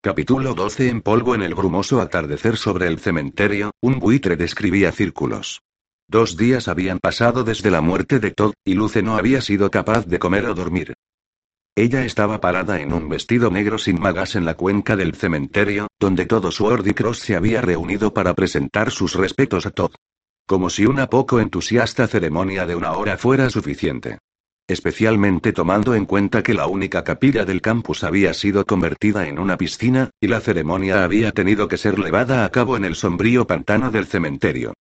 Capítulo 12 En polvo en el brumoso atardecer sobre el cementerio, un buitre describía círculos. Dos días habían pasado desde la muerte de Todd, y Luce no había sido capaz de comer o dormir. Ella estaba parada en un vestido negro sin magas en la cuenca del cementerio, donde todo su Cross se había reunido para presentar sus respetos a Todd. Como si una poco entusiasta ceremonia de una hora fuera suficiente. Especialmente tomando en cuenta que la única capilla del campus había sido convertida en una piscina, y la ceremonia había tenido que ser llevada a cabo en el sombrío pantano del cementerio.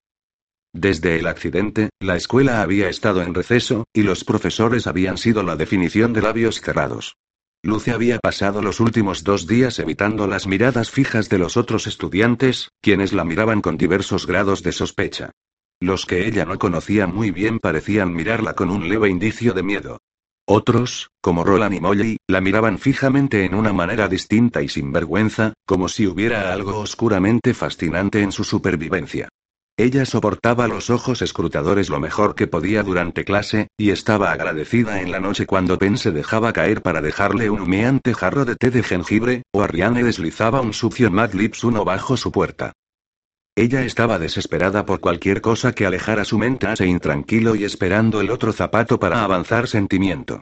Desde el accidente, la escuela había estado en receso, y los profesores habían sido la definición de labios cerrados. Luce había pasado los últimos dos días evitando las miradas fijas de los otros estudiantes, quienes la miraban con diversos grados de sospecha. Los que ella no conocía muy bien parecían mirarla con un leve indicio de miedo. Otros, como Roland y Molly, la miraban fijamente en una manera distinta y sin vergüenza, como si hubiera algo oscuramente fascinante en su supervivencia. Ella soportaba los ojos escrutadores lo mejor que podía durante clase, y estaba agradecida en la noche cuando Penn se dejaba caer para dejarle un humeante jarro de té de jengibre, o Ariane deslizaba un sucio Mad Lips uno bajo su puerta. Ella estaba desesperada por cualquier cosa que alejara su mente ese intranquilo y esperando el otro zapato para avanzar sentimiento.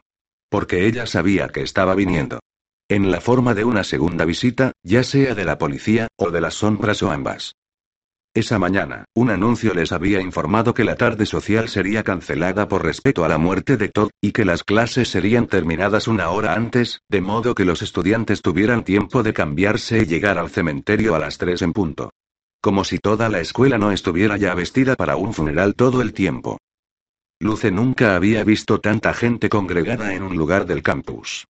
Porque ella sabía que estaba viniendo. En la forma de una segunda visita, ya sea de la policía, o de las sombras o ambas. Esa mañana, un anuncio les había informado que la tarde social sería cancelada por respeto a la muerte de Todd, y que las clases serían terminadas una hora antes, de modo que los estudiantes tuvieran tiempo de cambiarse y llegar al cementerio a las tres en punto. Como si toda la escuela no estuviera ya vestida para un funeral todo el tiempo. Luce nunca había visto tanta gente congregada en un lugar del campus.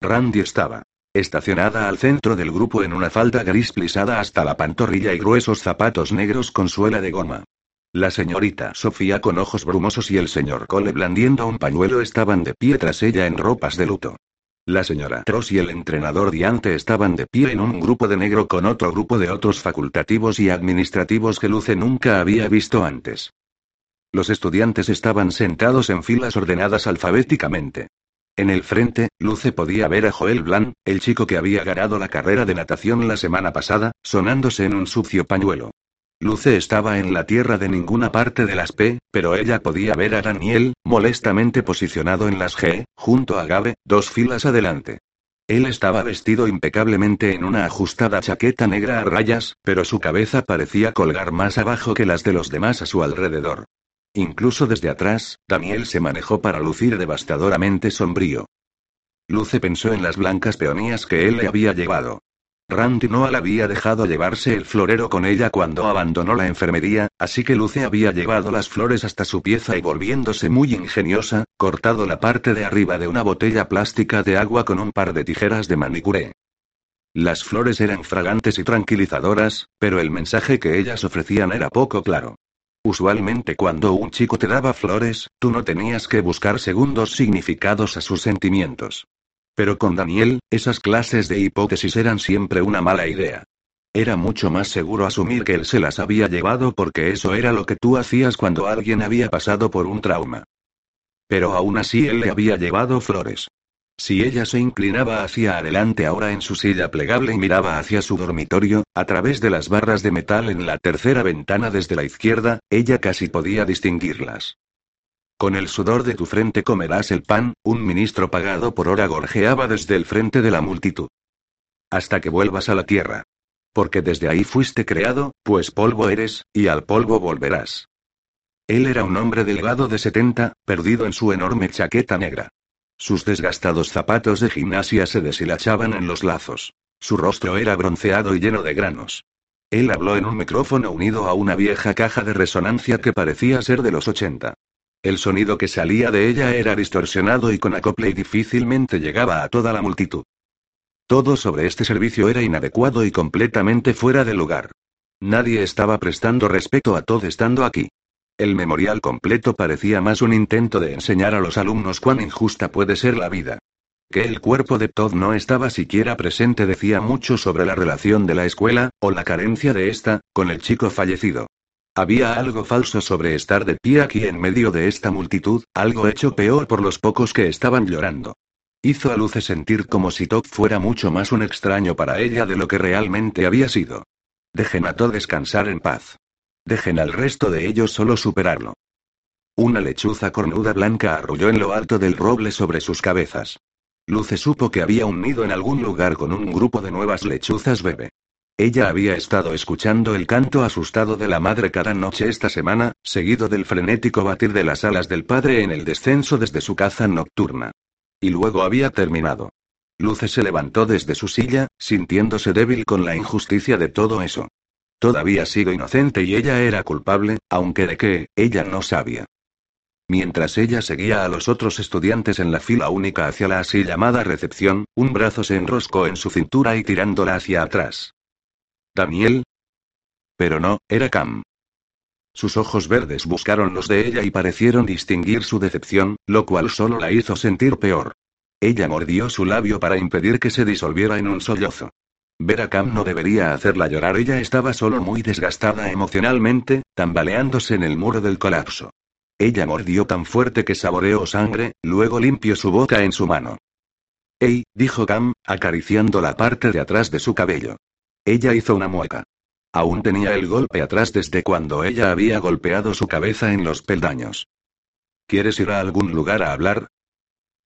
Randy estaba estacionada al centro del grupo en una falda gris plisada hasta la pantorrilla y gruesos zapatos negros con suela de goma. La señorita Sofía con ojos brumosos y el señor Cole blandiendo un pañuelo estaban de pie tras ella en ropas de luto. La señora Tross y el entrenador Diante estaban de pie en un grupo de negro con otro grupo de otros facultativos y administrativos que Luce nunca había visto antes. Los estudiantes estaban sentados en filas ordenadas alfabéticamente. En el frente, Luce podía ver a Joel Blanc, el chico que había ganado la carrera de natación la semana pasada, sonándose en un sucio pañuelo. Luce estaba en la tierra de ninguna parte de las P, pero ella podía ver a Daniel, molestamente posicionado en las G, junto a Gabe, dos filas adelante. Él estaba vestido impecablemente en una ajustada chaqueta negra a rayas, pero su cabeza parecía colgar más abajo que las de los demás a su alrededor. Incluso desde atrás, Daniel se manejó para lucir devastadoramente sombrío. Luce pensó en las blancas peonías que él le había llevado. Randy no la había dejado llevarse el florero con ella cuando abandonó la enfermería, así que Luce había llevado las flores hasta su pieza y volviéndose muy ingeniosa, cortado la parte de arriba de una botella plástica de agua con un par de tijeras de manicure. Las flores eran fragantes y tranquilizadoras, pero el mensaje que ellas ofrecían era poco claro. Usualmente cuando un chico te daba flores, tú no tenías que buscar segundos significados a sus sentimientos. Pero con Daniel, esas clases de hipótesis eran siempre una mala idea. Era mucho más seguro asumir que él se las había llevado porque eso era lo que tú hacías cuando alguien había pasado por un trauma. Pero aún así él le había llevado flores. Si ella se inclinaba hacia adelante ahora en su silla plegable y miraba hacia su dormitorio, a través de las barras de metal en la tercera ventana desde la izquierda, ella casi podía distinguirlas. Con el sudor de tu frente comerás el pan, un ministro pagado por hora gorjeaba desde el frente de la multitud. Hasta que vuelvas a la tierra. Porque desde ahí fuiste creado, pues polvo eres, y al polvo volverás. Él era un hombre delgado de 70, perdido en su enorme chaqueta negra. Sus desgastados zapatos de gimnasia se deshilachaban en los lazos. Su rostro era bronceado y lleno de granos. Él habló en un micrófono unido a una vieja caja de resonancia que parecía ser de los 80. El sonido que salía de ella era distorsionado y con acople y difícilmente llegaba a toda la multitud. Todo sobre este servicio era inadecuado y completamente fuera de lugar. Nadie estaba prestando respeto a todo estando aquí. El memorial completo parecía más un intento de enseñar a los alumnos cuán injusta puede ser la vida. Que el cuerpo de Todd no estaba siquiera presente decía mucho sobre la relación de la escuela, o la carencia de esta, con el chico fallecido. Había algo falso sobre estar de pie aquí en medio de esta multitud, algo hecho peor por los pocos que estaban llorando. Hizo a Luce sentir como si Top fuera mucho más un extraño para ella de lo que realmente había sido. Dejen a Todd descansar en paz. Dejen al resto de ellos solo superarlo. Una lechuza cornuda blanca arrulló en lo alto del roble sobre sus cabezas. Luce supo que había un nido en algún lugar con un grupo de nuevas lechuzas bebé. Ella había estado escuchando el canto asustado de la madre cada noche esta semana, seguido del frenético batir de las alas del padre en el descenso desde su caza nocturna. Y luego había terminado. Luce se levantó desde su silla, sintiéndose débil con la injusticia de todo eso. Todavía sido inocente y ella era culpable, aunque de qué, ella no sabía. Mientras ella seguía a los otros estudiantes en la fila única hacia la así llamada recepción, un brazo se enroscó en su cintura y tirándola hacia atrás. ¿Daniel? Pero no, era Cam. Sus ojos verdes buscaron los de ella y parecieron distinguir su decepción, lo cual solo la hizo sentir peor. Ella mordió su labio para impedir que se disolviera en un sollozo. Ver a Cam no debería hacerla llorar, ella estaba solo muy desgastada emocionalmente, tambaleándose en el muro del colapso. Ella mordió tan fuerte que saboreó sangre, luego limpió su boca en su mano. ¡Ey! dijo Cam, acariciando la parte de atrás de su cabello. Ella hizo una mueca. Aún tenía el golpe atrás desde cuando ella había golpeado su cabeza en los peldaños. ¿Quieres ir a algún lugar a hablar?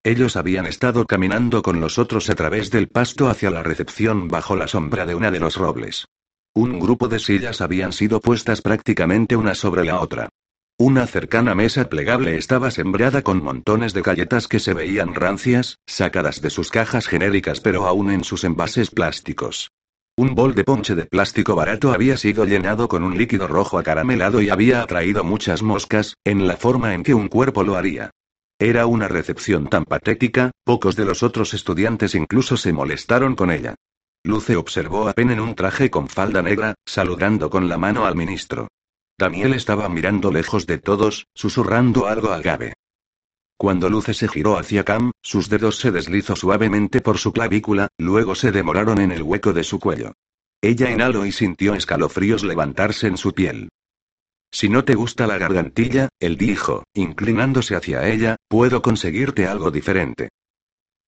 Ellos habían estado caminando con los otros a través del pasto hacia la recepción bajo la sombra de una de los robles. Un grupo de sillas habían sido puestas prácticamente una sobre la otra. Una cercana mesa plegable estaba sembrada con montones de galletas que se veían rancias, sacadas de sus cajas genéricas pero aún en sus envases plásticos. Un bol de ponche de plástico barato había sido llenado con un líquido rojo acaramelado y había atraído muchas moscas, en la forma en que un cuerpo lo haría. Era una recepción tan patética, pocos de los otros estudiantes incluso se molestaron con ella. Luce observó a Pen en un traje con falda negra, saludando con la mano al ministro. Daniel estaba mirando lejos de todos, susurrando algo a Gabe. Cuando Luce se giró hacia Cam, sus dedos se deslizó suavemente por su clavícula, luego se demoraron en el hueco de su cuello. Ella inhaló y sintió escalofríos levantarse en su piel. Si no te gusta la gargantilla, él dijo, inclinándose hacia ella, puedo conseguirte algo diferente.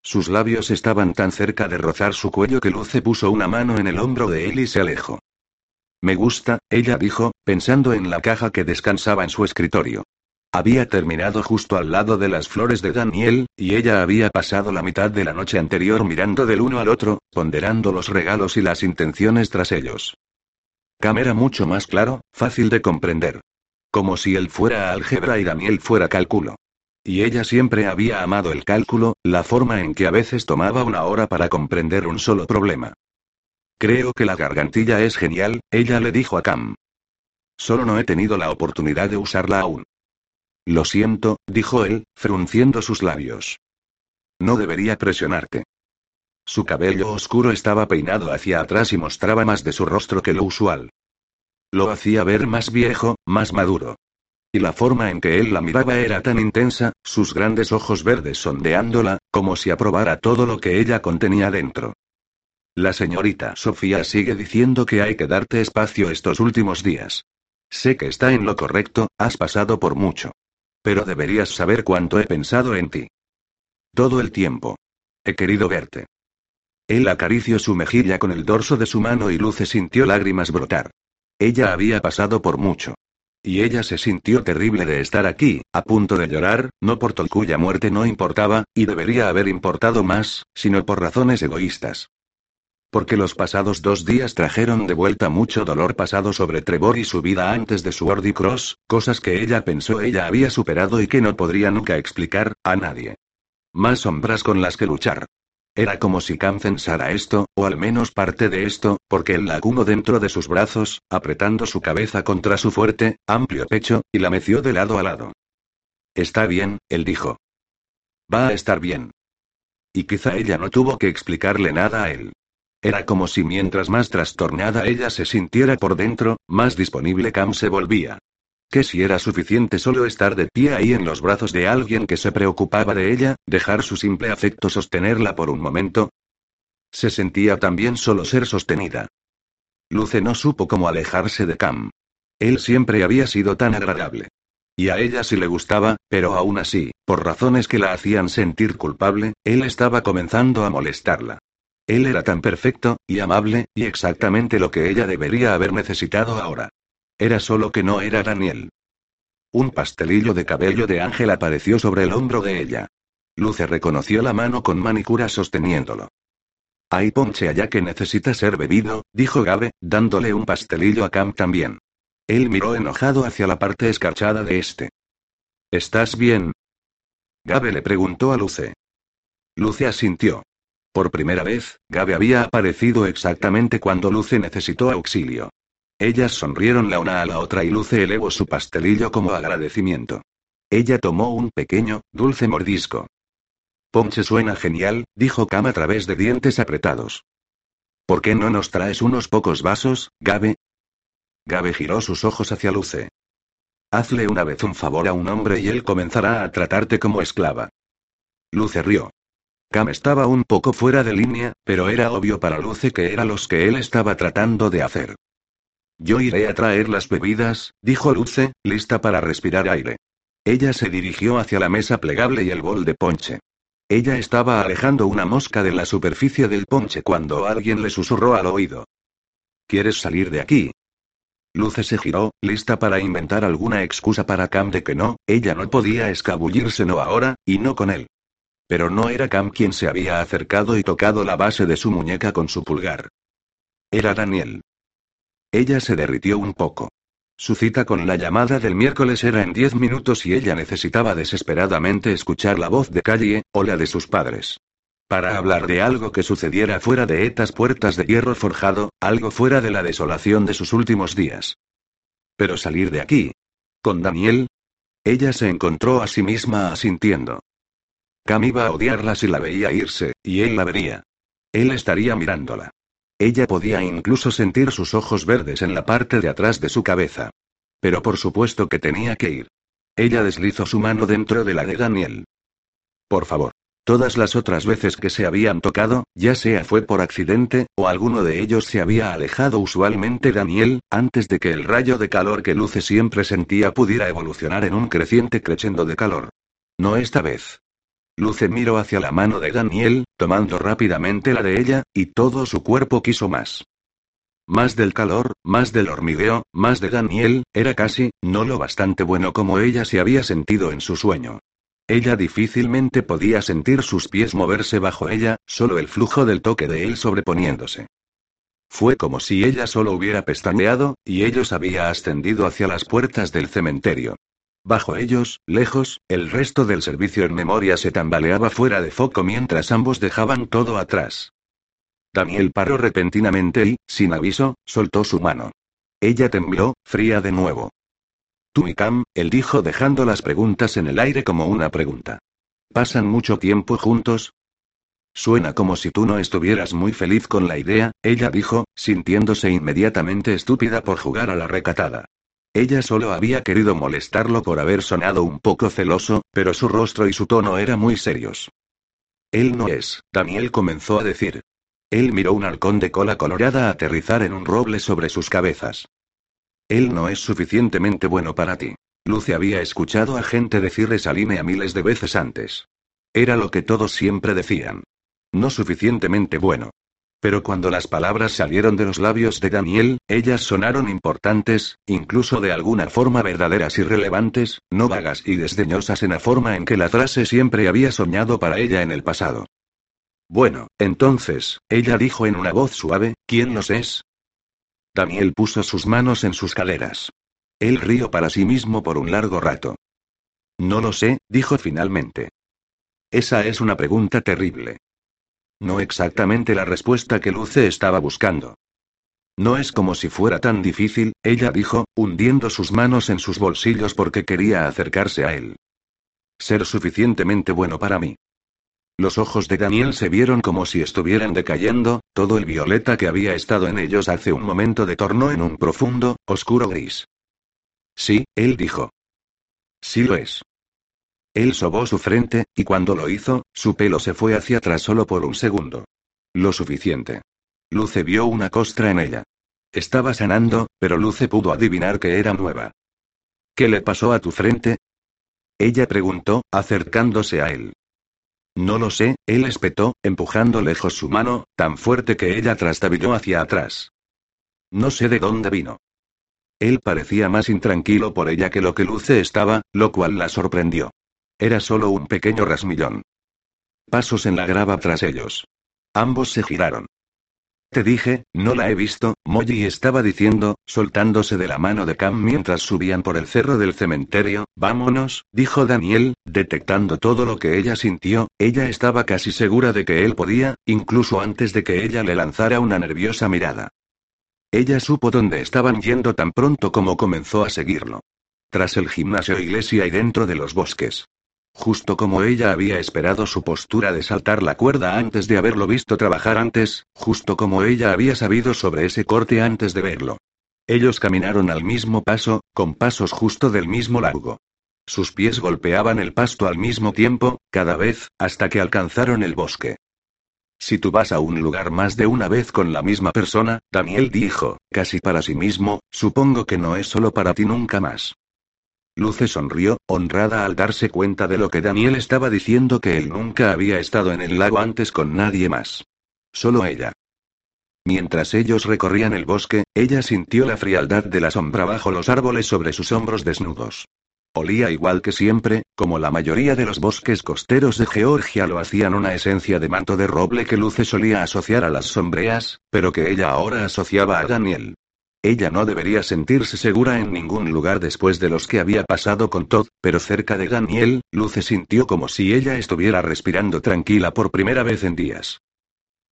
Sus labios estaban tan cerca de rozar su cuello que Luce puso una mano en el hombro de él y se alejó. Me gusta, ella dijo, pensando en la caja que descansaba en su escritorio. Había terminado justo al lado de las flores de Daniel, y ella había pasado la mitad de la noche anterior mirando del uno al otro, ponderando los regalos y las intenciones tras ellos. Cam era mucho más claro, fácil de comprender. Como si él fuera álgebra y Daniel fuera cálculo. Y ella siempre había amado el cálculo, la forma en que a veces tomaba una hora para comprender un solo problema. Creo que la gargantilla es genial, ella le dijo a Cam. Solo no he tenido la oportunidad de usarla aún. Lo siento, dijo él, frunciendo sus labios. No debería presionarte. Su cabello oscuro estaba peinado hacia atrás y mostraba más de su rostro que lo usual. Lo hacía ver más viejo, más maduro. Y la forma en que él la miraba era tan intensa, sus grandes ojos verdes sondeándola, como si aprobara todo lo que ella contenía dentro. La señorita Sofía sigue diciendo que hay que darte espacio estos últimos días. Sé que está en lo correcto, has pasado por mucho. Pero deberías saber cuánto he pensado en ti. Todo el tiempo. He querido verte. Él acarició su mejilla con el dorso de su mano y Luce sintió lágrimas brotar. Ella había pasado por mucho. Y ella se sintió terrible de estar aquí, a punto de llorar, no por Tol cuya muerte no importaba, y debería haber importado más, sino por razones egoístas. Porque los pasados dos días trajeron de vuelta mucho dolor pasado sobre Trevor y su vida antes de su Ordi Cross, cosas que ella pensó ella había superado y que no podría nunca explicar, a nadie. Más sombras con las que luchar. Era como si Cam pensara esto, o al menos parte de esto, porque él la acunó dentro de sus brazos, apretando su cabeza contra su fuerte, amplio pecho, y la meció de lado a lado. Está bien, él dijo. Va a estar bien. Y quizá ella no tuvo que explicarle nada a él. Era como si mientras más trastornada ella se sintiera por dentro, más disponible Cam se volvía. Que si era suficiente solo estar de pie ahí en los brazos de alguien que se preocupaba de ella, dejar su simple afecto sostenerla por un momento. Se sentía también solo ser sostenida. Luce no supo cómo alejarse de Cam. Él siempre había sido tan agradable. Y a ella sí le gustaba, pero aún así, Por razones que la hacían sentir culpable, él estaba comenzando a molestarla. Él era tan perfecto, y amable, y exactamente lo que ella debería haber necesitado ahora. Era solo que no era Daniel. Un pastelillo de cabello de ángel apareció sobre el hombro de ella. Luce reconoció la mano con manicura sosteniéndolo. Hay ponche allá que necesita ser bebido, dijo Gabe, dándole un pastelillo a Cam también. Él miró enojado hacia la parte escarchada de este. ¿Estás bien? Gabe le preguntó a Luce. Luce asintió. Por primera vez, Gabe había aparecido exactamente cuando Luce necesitó auxilio. Ellas sonrieron la una a la otra y Luce elevó su pastelillo como agradecimiento. Ella tomó un pequeño, dulce mordisco. Ponche suena genial, dijo Cam a través de dientes apretados. ¿Por qué no nos traes unos pocos vasos, Gabe? Gabe giró sus ojos hacia Luce. Hazle una vez un favor a un hombre y él comenzará a tratarte como esclava. Luce rió. Cam estaba un poco fuera de línea, pero era obvio para Luce que era los que él estaba tratando de hacer. Yo iré a traer las bebidas, dijo Luce, lista para respirar aire. Ella se dirigió hacia la mesa plegable y el bol de ponche. Ella estaba alejando una mosca de la superficie del ponche cuando alguien le susurró al oído. ¿Quieres salir de aquí? Luce se giró, lista para inventar alguna excusa para Cam de que no, ella no podía escabullirse no ahora, y no con él. Pero no era Cam quien se había acercado y tocado la base de su muñeca con su pulgar. Era Daniel. Ella se derritió un poco. Su cita con la llamada del miércoles era en diez minutos y ella necesitaba desesperadamente escuchar la voz de Calle, o la de sus padres. Para hablar de algo que sucediera fuera de estas puertas de hierro forjado, algo fuera de la desolación de sus últimos días. Pero salir de aquí. ¿Con Daniel? Ella se encontró a sí misma asintiendo. Cam iba a odiarla si la veía irse, y él la vería. Él estaría mirándola. Ella podía incluso sentir sus ojos verdes en la parte de atrás de su cabeza. Pero por supuesto que tenía que ir. Ella deslizó su mano dentro de la de Daniel. Por favor. Todas las otras veces que se habían tocado, ya sea fue por accidente, o alguno de ellos se había alejado usualmente Daniel, antes de que el rayo de calor que Luce siempre sentía pudiera evolucionar en un creciente crescendo de calor. No esta vez. Luce miró hacia la mano de Daniel, tomando rápidamente la de ella, y todo su cuerpo quiso más. Más del calor, más del hormigueo, más de Daniel, era casi, no lo bastante bueno como ella se había sentido en su sueño. Ella difícilmente podía sentir sus pies moverse bajo ella, solo el flujo del toque de él sobreponiéndose. Fue como si ella solo hubiera pestañeado, y ellos había ascendido hacia las puertas del cementerio. Bajo ellos, lejos, el resto del servicio en memoria se tambaleaba fuera de foco mientras ambos dejaban todo atrás. Daniel paró repentinamente y, sin aviso, soltó su mano. Ella tembló, fría de nuevo. Tú y Cam, él dijo dejando las preguntas en el aire como una pregunta. ¿Pasan mucho tiempo juntos? Suena como si tú no estuvieras muy feliz con la idea, ella dijo, sintiéndose inmediatamente estúpida por jugar a la recatada. Ella solo había querido molestarlo por haber sonado un poco celoso, pero su rostro y su tono eran muy serios. Él no es, Daniel comenzó a decir. Él miró un halcón de cola colorada aterrizar en un roble sobre sus cabezas. Él no es suficientemente bueno para ti. Luce había escuchado a gente decirle Saline a miles de veces antes. Era lo que todos siempre decían. No suficientemente bueno. Pero cuando las palabras salieron de los labios de Daniel, ellas sonaron importantes, incluso de alguna forma verdaderas y relevantes, no vagas y desdeñosas en la forma en que la frase siempre había soñado para ella en el pasado. Bueno, entonces, ella dijo en una voz suave, ¿quién los es? Daniel puso sus manos en sus caderas. Él rió para sí mismo por un largo rato. No lo sé, dijo finalmente. Esa es una pregunta terrible. No exactamente la respuesta que Luce estaba buscando. No es como si fuera tan difícil, ella dijo, hundiendo sus manos en sus bolsillos porque quería acercarse a él. Ser suficientemente bueno para mí. Los ojos de Daniel se vieron como si estuvieran decayendo, todo el violeta que había estado en ellos hace un momento detornó en un profundo, oscuro gris. Sí, él dijo. Sí lo es. Él sobó su frente, y cuando lo hizo, su pelo se fue hacia atrás solo por un segundo. Lo suficiente. Luce vio una costra en ella. Estaba sanando, pero Luce pudo adivinar que era nueva. ¿Qué le pasó a tu frente? Ella preguntó, acercándose a él. No lo sé, él espetó, empujando lejos su mano, tan fuerte que ella trastabilló hacia atrás. No sé de dónde vino. Él parecía más intranquilo por ella que lo que Luce estaba, lo cual la sorprendió. Era solo un pequeño rasmillón. Pasos en la grava tras ellos. Ambos se giraron. Te dije, no la he visto, Molly estaba diciendo, soltándose de la mano de Cam mientras subían por el cerro del cementerio. Vámonos, dijo Daniel, detectando todo lo que ella sintió, ella estaba casi segura de que él podía, incluso antes de que ella le lanzara una nerviosa mirada. Ella supo dónde estaban yendo tan pronto como comenzó a seguirlo. Tras el gimnasio iglesia y dentro de los bosques. Justo como ella había esperado su postura de saltar la cuerda antes de haberlo visto trabajar antes, justo como ella había sabido sobre ese corte antes de verlo. Ellos caminaron al mismo paso, con pasos justo del mismo largo. Sus pies golpeaban el pasto al mismo tiempo, cada vez, hasta que alcanzaron el bosque. Si tú vas a un lugar más de una vez con la misma persona, Daniel dijo, casi para sí mismo, supongo que no es solo para ti nunca más. Luce sonrió, honrada al darse cuenta de lo que Daniel estaba diciendo que él nunca había estado en el lago antes con nadie más. Solo ella. Mientras ellos recorrían el bosque, ella sintió la frialdad de la sombra bajo los árboles sobre sus hombros desnudos. Olía igual que siempre, como la mayoría de los bosques costeros de Georgia lo hacían una esencia de manto de roble que Luce solía asociar a las sombreas, pero que ella ahora asociaba a Daniel. Ella no debería sentirse segura en ningún lugar después de los que había pasado con Todd, pero cerca de Daniel, Luce sintió como si ella estuviera respirando tranquila por primera vez en días.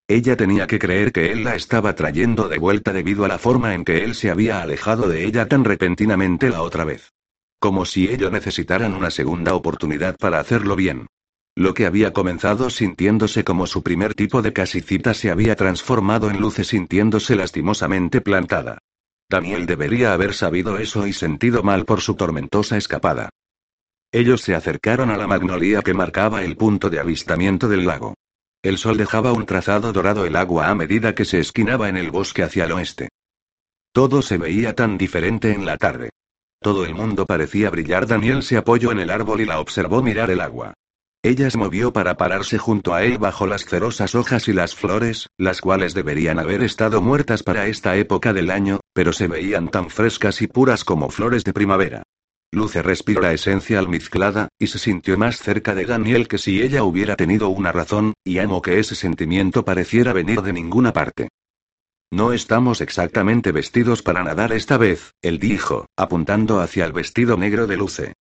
Ella tenía que creer que él la estaba trayendo de vuelta debido a la forma en que él se había alejado de ella tan repentinamente la otra vez. Como si ellos necesitaran una segunda oportunidad para hacerlo bien. Lo que había comenzado sintiéndose como su primer tipo de casicita se había transformado en luce sintiéndose lastimosamente plantada. Daniel debería haber sabido eso y sentido mal por su tormentosa escapada. Ellos se acercaron a la magnolia que marcaba el punto de avistamiento del lago. El sol dejaba un trazado dorado el agua a medida que se esquinaba en el bosque hacia el oeste. Todo se veía tan diferente en la tarde. Todo el mundo parecía brillar. Daniel se apoyó en el árbol y la observó mirar el agua. Ella se movió para pararse junto a él bajo las cerosas hojas y las flores, las cuales deberían haber estado muertas para esta época del año, pero se veían tan frescas y puras como flores de primavera. Luce respiró la esencia almizclada, y se sintió más cerca de Daniel que si ella hubiera tenido una razón, y amo que ese sentimiento pareciera venir de ninguna parte. No estamos exactamente vestidos para nadar esta vez, él dijo, apuntando hacia el vestido negro de Luce.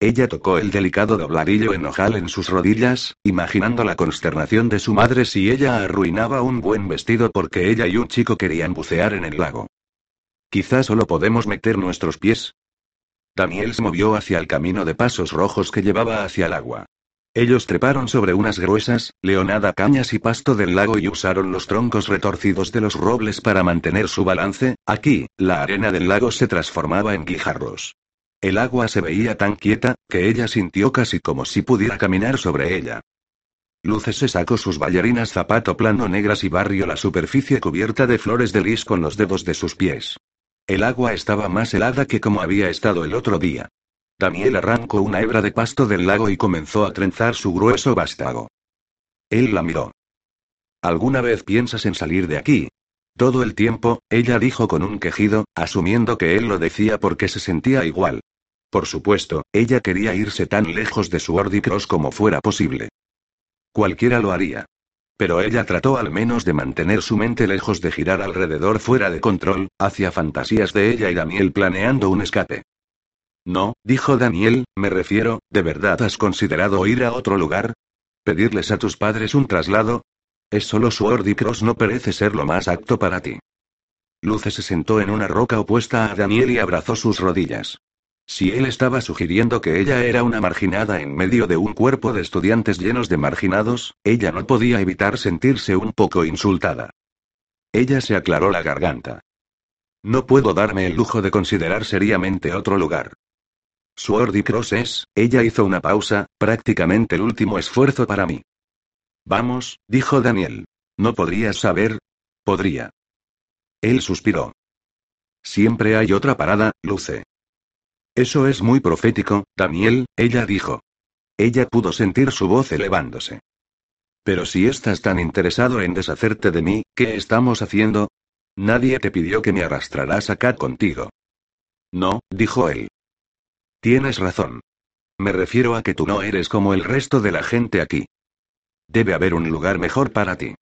Ella tocó el delicado dobladillo en ojal en sus rodillas, imaginando la consternación de su madre si ella arruinaba un buen vestido porque ella y un chico querían bucear en el lago. Quizás solo podemos meter nuestros pies. Daniel se movió hacia el camino de pasos rojos que llevaba hacia el agua. Ellos treparon sobre unas gruesas, leonada cañas y pasto del lago y usaron los troncos retorcidos de los robles para mantener su balance. Aquí, la arena del lago se transformaba en guijarros. El agua se veía tan quieta, que ella sintió casi como si pudiera caminar sobre ella. Luces se sacó sus bailarinas zapato plano negras y barrió la superficie cubierta de flores de lis con los dedos de sus pies. El agua estaba más helada que como había estado el otro día. Daniel arrancó una hebra de pasto del lago y comenzó a trenzar su grueso vástago. Él la miró. ¿Alguna vez piensas en salir de aquí? Todo el tiempo, ella dijo con un quejido, asumiendo que él lo decía porque se sentía igual. Por supuesto, ella quería irse tan lejos de su Ordicross como fuera posible. Cualquiera lo haría. Pero ella trató al menos de mantener su mente lejos de girar alrededor fuera de control, hacia fantasías de ella y Daniel planeando un escape. No, dijo Daniel, me refiero, ¿de verdad has considerado ir a otro lugar? ¿Pedirles a tus padres un traslado? Es solo Sword y Cross no parece ser lo más apto para ti. Luce se sentó en una roca opuesta a Daniel y abrazó sus rodillas. Si él estaba sugiriendo que ella era una marginada en medio de un cuerpo de estudiantes llenos de marginados, ella no podía evitar sentirse un poco insultada. Ella se aclaró la garganta. No puedo darme el lujo de considerar seriamente otro lugar. Sword y es, ella hizo una pausa, prácticamente el último esfuerzo para mí. Vamos, dijo Daniel. ¿No podrías saber? Podría. Él suspiró. Siempre hay otra parada, Luce. Eso es muy profético, Daniel, ella dijo. Ella pudo sentir su voz elevándose. Pero si estás tan interesado en deshacerte de mí, ¿qué estamos haciendo? Nadie te pidió que me arrastrarás acá contigo. No, dijo él. Tienes razón. Me refiero a que tú no eres como el resto de la gente aquí. Debe haber un lugar mejor para ti.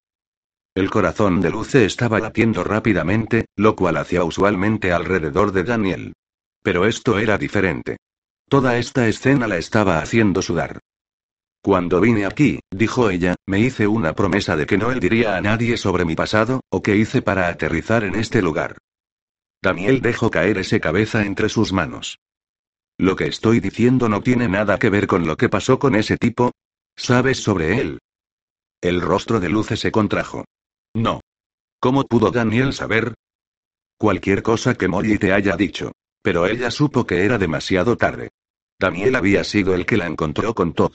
El corazón de Luce estaba latiendo rápidamente, lo cual hacía usualmente alrededor de Daniel. Pero esto era diferente. Toda esta escena la estaba haciendo sudar. Cuando vine aquí, dijo ella, me hice una promesa de que no le diría a nadie sobre mi pasado, o qué hice para aterrizar en este lugar. Daniel dejó caer ese cabeza entre sus manos. Lo que estoy diciendo no tiene nada que ver con lo que pasó con ese tipo. ¿Sabes sobre él? El rostro de Luce se contrajo. No. ¿Cómo pudo Daniel saber? Cualquier cosa que Molly te haya dicho. Pero ella supo que era demasiado tarde. Daniel había sido el que la encontró con Todd.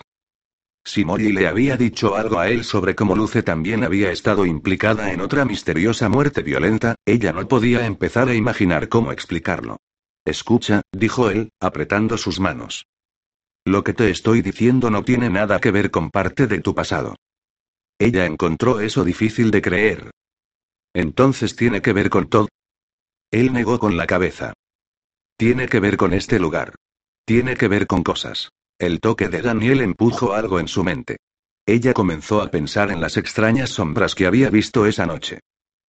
Si Molly le había dicho algo a él sobre cómo Luce también había estado implicada en otra misteriosa muerte violenta, ella no podía empezar a imaginar cómo explicarlo. Escucha, dijo él, apretando sus manos. Lo que te estoy diciendo no tiene nada que ver con parte de tu pasado. Ella encontró eso difícil de creer. Entonces tiene que ver con todo. Él negó con la cabeza. Tiene que ver con este lugar. Tiene que ver con cosas. El toque de Daniel empujó algo en su mente. Ella comenzó a pensar en las extrañas sombras que había visto esa noche.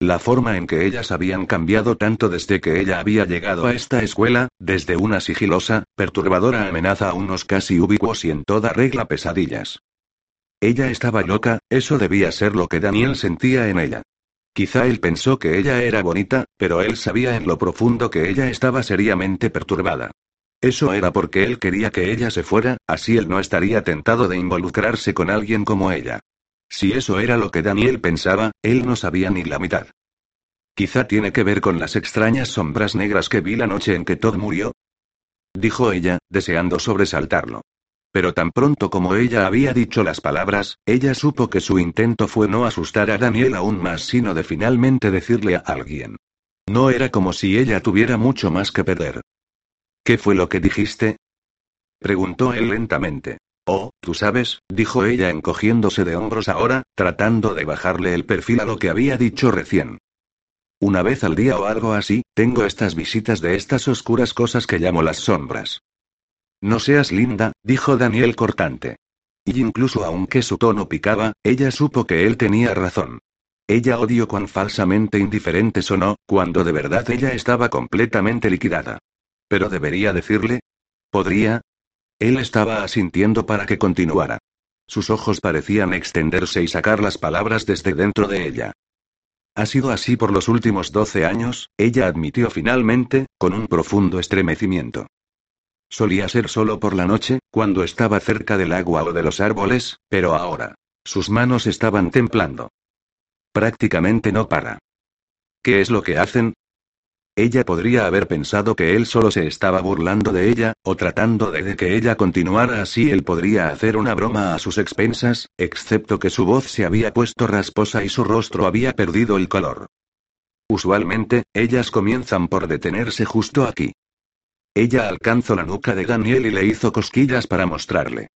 La forma en que ellas habían cambiado tanto desde que ella había llegado a esta escuela, desde una sigilosa, perturbadora amenaza a unos casi ubicuos y en toda regla pesadillas. Ella estaba loca, eso debía ser lo que Daniel sentía en ella. Quizá él pensó que ella era bonita, pero él sabía en lo profundo que ella estaba seriamente perturbada. Eso era porque él quería que ella se fuera, así él no estaría tentado de involucrarse con alguien como ella. Si eso era lo que Daniel pensaba, él no sabía ni la mitad. Quizá tiene que ver con las extrañas sombras negras que vi la noche en que Todd murió. Dijo ella, deseando sobresaltarlo. Pero tan pronto como ella había dicho las palabras, ella supo que su intento fue no asustar a Daniel aún más, sino de finalmente decirle a alguien. No era como si ella tuviera mucho más que perder. ¿Qué fue lo que dijiste? preguntó él lentamente. Oh, tú sabes, dijo ella encogiéndose de hombros ahora, tratando de bajarle el perfil a lo que había dicho recién. Una vez al día o algo así, tengo estas visitas de estas oscuras cosas que llamo las sombras. No seas linda, dijo Daniel cortante. Y incluso aunque su tono picaba, ella supo que él tenía razón. Ella odió cuán falsamente indiferente sonó, cuando de verdad ella estaba completamente liquidada. Pero debería decirle. ¿Podría? Él estaba asintiendo para que continuara. Sus ojos parecían extenderse y sacar las palabras desde dentro de ella. Ha sido así por los últimos doce años, ella admitió finalmente, con un profundo estremecimiento. Solía ser solo por la noche, cuando estaba cerca del agua o de los árboles, pero ahora. Sus manos estaban templando. Prácticamente no para. ¿Qué es lo que hacen? Ella podría haber pensado que él solo se estaba burlando de ella, o tratando de que ella continuara así él podría hacer una broma a sus expensas, excepto que su voz se había puesto rasposa y su rostro había perdido el color. Usualmente, ellas comienzan por detenerse justo aquí. Ella alcanzó la nuca de Daniel y le hizo cosquillas para mostrarle.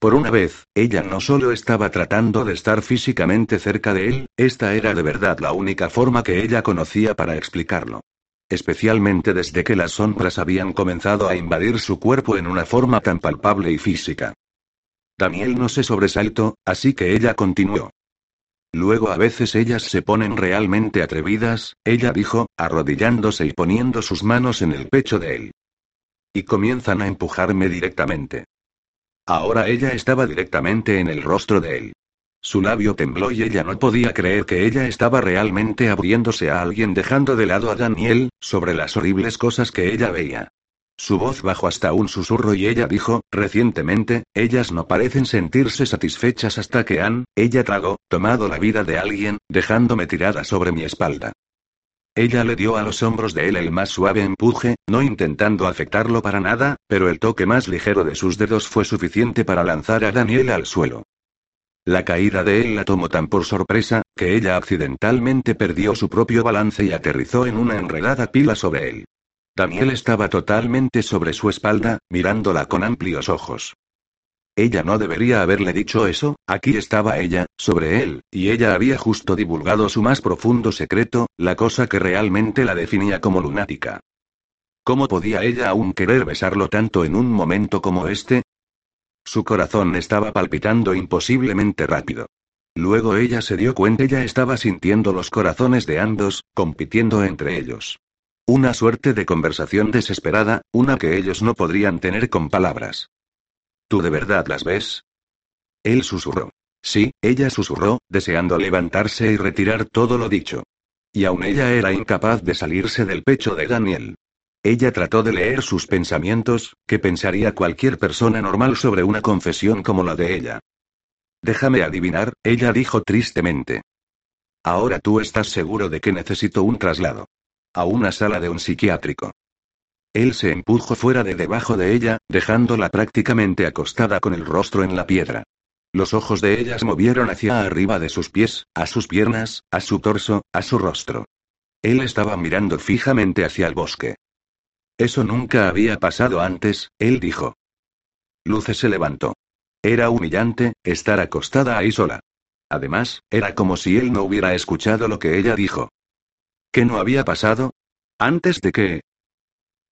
Por una vez, ella no solo estaba tratando de estar físicamente cerca de él, esta era de verdad la única forma que ella conocía para explicarlo. Especialmente desde que las sombras habían comenzado a invadir su cuerpo en una forma tan palpable y física. Daniel no se sobresaltó, así que ella continuó. Luego a veces ellas se ponen realmente atrevidas, ella dijo, arrodillándose y poniendo sus manos en el pecho de él. Y comienzan a empujarme directamente. Ahora ella estaba directamente en el rostro de él. Su labio tembló y ella no podía creer que ella estaba realmente abriéndose a alguien dejando de lado a Daniel, sobre las horribles cosas que ella veía. Su voz bajó hasta un susurro y ella dijo, recientemente, ellas no parecen sentirse satisfechas hasta que han, ella tragó, tomado la vida de alguien, dejándome tirada sobre mi espalda. Ella le dio a los hombros de él el más suave empuje, no intentando afectarlo para nada, pero el toque más ligero de sus dedos fue suficiente para lanzar a Daniel al suelo. La caída de él la tomó tan por sorpresa, que ella accidentalmente perdió su propio balance y aterrizó en una enredada pila sobre él. Daniel estaba totalmente sobre su espalda, mirándola con amplios ojos. Ella no debería haberle dicho eso, aquí estaba ella, sobre él, y ella había justo divulgado su más profundo secreto, la cosa que realmente la definía como lunática. ¿Cómo podía ella aún querer besarlo tanto en un momento como este? Su corazón estaba palpitando imposiblemente rápido. Luego ella se dio cuenta ya estaba sintiendo los corazones de ambos, compitiendo entre ellos. Una suerte de conversación desesperada, una que ellos no podrían tener con palabras. ¿Tú de verdad las ves? Él susurró. Sí, ella susurró, deseando levantarse y retirar todo lo dicho. Y aún ella era incapaz de salirse del pecho de Daniel. Ella trató de leer sus pensamientos, que pensaría cualquier persona normal sobre una confesión como la de ella. Déjame adivinar, ella dijo tristemente. Ahora tú estás seguro de que necesito un traslado. A una sala de un psiquiátrico. Él se empujó fuera de debajo de ella, dejándola prácticamente acostada con el rostro en la piedra. Los ojos de ella se movieron hacia arriba de sus pies, a sus piernas, a su torso, a su rostro. Él estaba mirando fijamente hacia el bosque. Eso nunca había pasado antes, él dijo. Luce se levantó. Era humillante, estar acostada ahí sola. Además, era como si él no hubiera escuchado lo que ella dijo. ¿Qué no había pasado? ¿Antes de qué?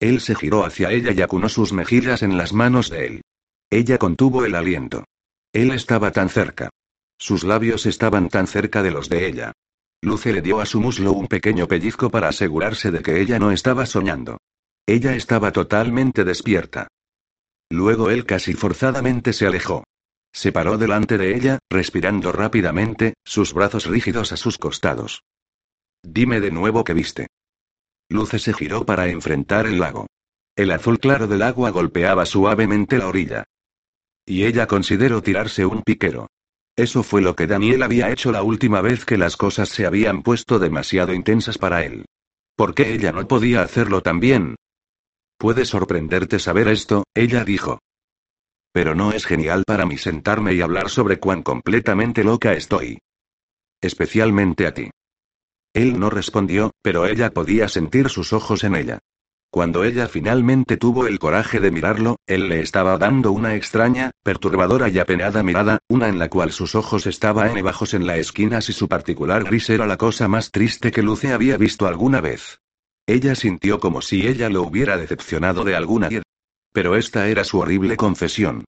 Él se giró hacia ella y acunó sus mejillas en las manos de él. Ella contuvo el aliento. Él estaba tan cerca. Sus labios estaban tan cerca de los de ella. Luce le dio a su muslo un pequeño pellizco para asegurarse de que ella no estaba soñando. Ella estaba totalmente despierta. Luego él casi forzadamente se alejó. Se paró delante de ella, respirando rápidamente, sus brazos rígidos a sus costados. Dime de nuevo qué viste. Luce se giró para enfrentar el lago. El azul claro del agua golpeaba suavemente la orilla. Y ella consideró tirarse un piquero. Eso fue lo que Daniel había hecho la última vez que las cosas se habían puesto demasiado intensas para él. ¿Por qué ella no podía hacerlo también? Puede sorprenderte saber esto, ella dijo. Pero no es genial para mí sentarme y hablar sobre cuán completamente loca estoy. Especialmente a ti. Él no respondió, pero ella podía sentir sus ojos en ella. Cuando ella finalmente tuvo el coraje de mirarlo, él le estaba dando una extraña, perturbadora y apenada mirada, una en la cual sus ojos estaban bajos en la esquina y su particular gris era la cosa más triste que Luce había visto alguna vez. Ella sintió como si ella lo hubiera decepcionado de alguna Pero esta era su horrible confesión.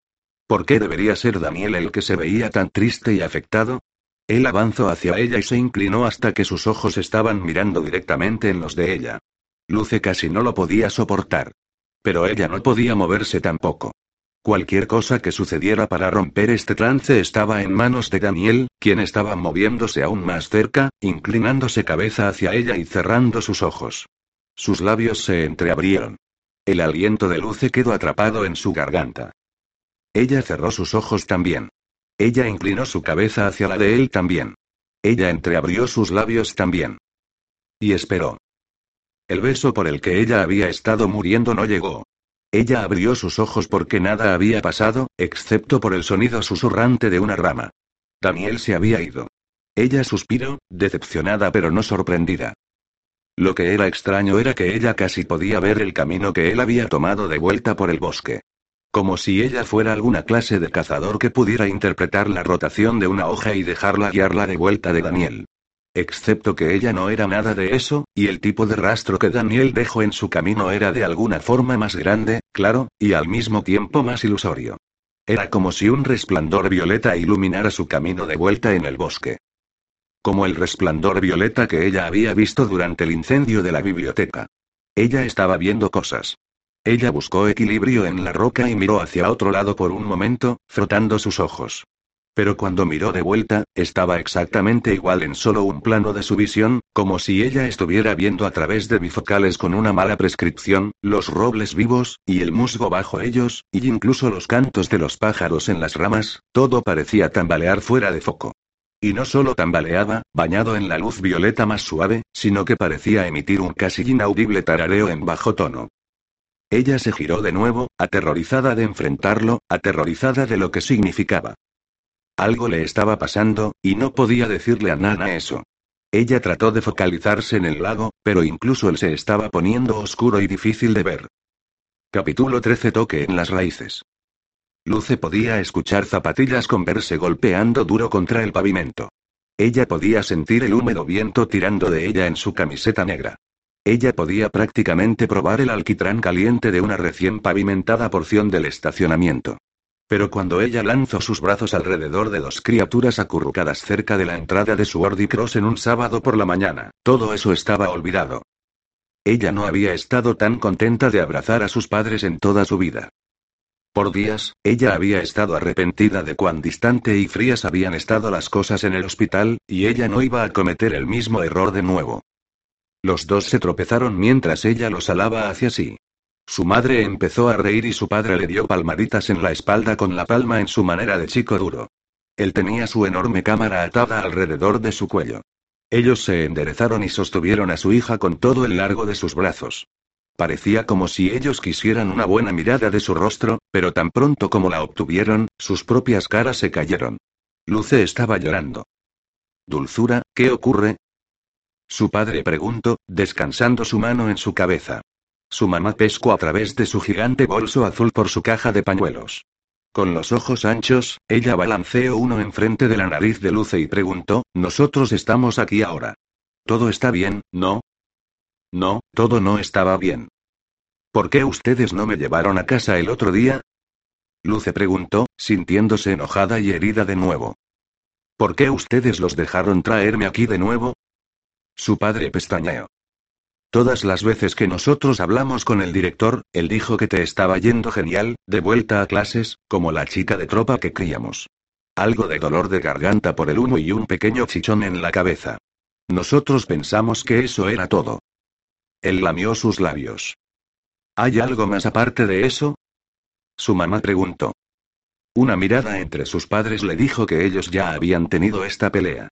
¿Por qué debería ser Daniel el que se veía tan triste y afectado? Él avanzó hacia ella y se inclinó hasta que sus ojos estaban mirando directamente en los de ella. Luce casi no lo podía soportar. Pero ella no podía moverse tampoco. Cualquier cosa que sucediera para romper este trance estaba en manos de Daniel, quien estaba moviéndose aún más cerca, inclinándose cabeza hacia ella y cerrando sus ojos. Sus labios se entreabrieron. El aliento de Luce quedó atrapado en su garganta. Ella cerró sus ojos también. Ella inclinó su cabeza hacia la de él también. Ella entreabrió sus labios también. Y esperó. El beso por el que ella había estado muriendo no llegó. Ella abrió sus ojos porque nada había pasado, excepto por el sonido susurrante de una rama. Daniel se había ido. Ella suspiró, decepcionada pero no sorprendida. Lo que era extraño era que ella casi podía ver el camino que él había tomado de vuelta por el bosque. Como si ella fuera alguna clase de cazador que pudiera interpretar la rotación de una hoja y dejarla guiarla de vuelta de Daniel. Excepto que ella no era nada de eso, y el tipo de rastro que Daniel dejó en su camino era de alguna forma más grande, claro, y al mismo tiempo más ilusorio. Era como si un resplandor violeta iluminara su camino de vuelta en el bosque como el resplandor violeta que ella había visto durante el incendio de la biblioteca. Ella estaba viendo cosas. Ella buscó equilibrio en la roca y miró hacia otro lado por un momento, frotando sus ojos. Pero cuando miró de vuelta, estaba exactamente igual en solo un plano de su visión, como si ella estuviera viendo a través de bifocales con una mala prescripción, los robles vivos, y el musgo bajo ellos, y incluso los cantos de los pájaros en las ramas, todo parecía tambalear fuera de foco. Y no solo tambaleaba, bañado en la luz violeta más suave, sino que parecía emitir un casi inaudible tarareo en bajo tono. Ella se giró de nuevo, aterrorizada de enfrentarlo, aterrorizada de lo que significaba. Algo le estaba pasando, y no podía decirle a Nana eso. Ella trató de focalizarse en el lago, pero incluso él se estaba poniendo oscuro y difícil de ver. Capítulo 13 Toque en las raíces. Luce podía escuchar zapatillas con verse golpeando duro contra el pavimento. Ella podía sentir el húmedo viento tirando de ella en su camiseta negra. Ella podía prácticamente probar el alquitrán caliente de una recién pavimentada porción del estacionamiento. Pero cuando ella lanzó sus brazos alrededor de dos criaturas acurrucadas cerca de la entrada de su Cross en un sábado por la mañana, todo eso estaba olvidado. Ella no había estado tan contenta de abrazar a sus padres en toda su vida. Por días, ella había estado arrepentida de cuán distante y frías habían estado las cosas en el hospital, y ella no iba a cometer el mismo error de nuevo. Los dos se tropezaron mientras ella los alaba hacia sí. Su madre empezó a reír y su padre le dio palmaditas en la espalda con la palma en su manera de chico duro. Él tenía su enorme cámara atada alrededor de su cuello. Ellos se enderezaron y sostuvieron a su hija con todo el largo de sus brazos. Parecía como si ellos quisieran una buena mirada de su rostro, pero tan pronto como la obtuvieron, sus propias caras se cayeron. Luce estaba llorando. Dulzura, ¿qué ocurre? Su padre preguntó, descansando su mano en su cabeza. Su mamá pescó a través de su gigante bolso azul por su caja de pañuelos. Con los ojos anchos, ella balanceó uno enfrente de la nariz de Luce y preguntó, Nosotros estamos aquí ahora. Todo está bien, ¿no? No, todo no estaba bien. ¿Por qué ustedes no me llevaron a casa el otro día? Luce preguntó, sintiéndose enojada y herida de nuevo. ¿Por qué ustedes los dejaron traerme aquí de nuevo? Su padre pestañeó. Todas las veces que nosotros hablamos con el director, él dijo que te estaba yendo genial, de vuelta a clases, como la chica de tropa que críamos. Algo de dolor de garganta por el humo y un pequeño chichón en la cabeza. Nosotros pensamos que eso era todo. Él lamió sus labios. ¿Hay algo más aparte de eso? Su mamá preguntó. Una mirada entre sus padres le dijo que ellos ya habían tenido esta pelea.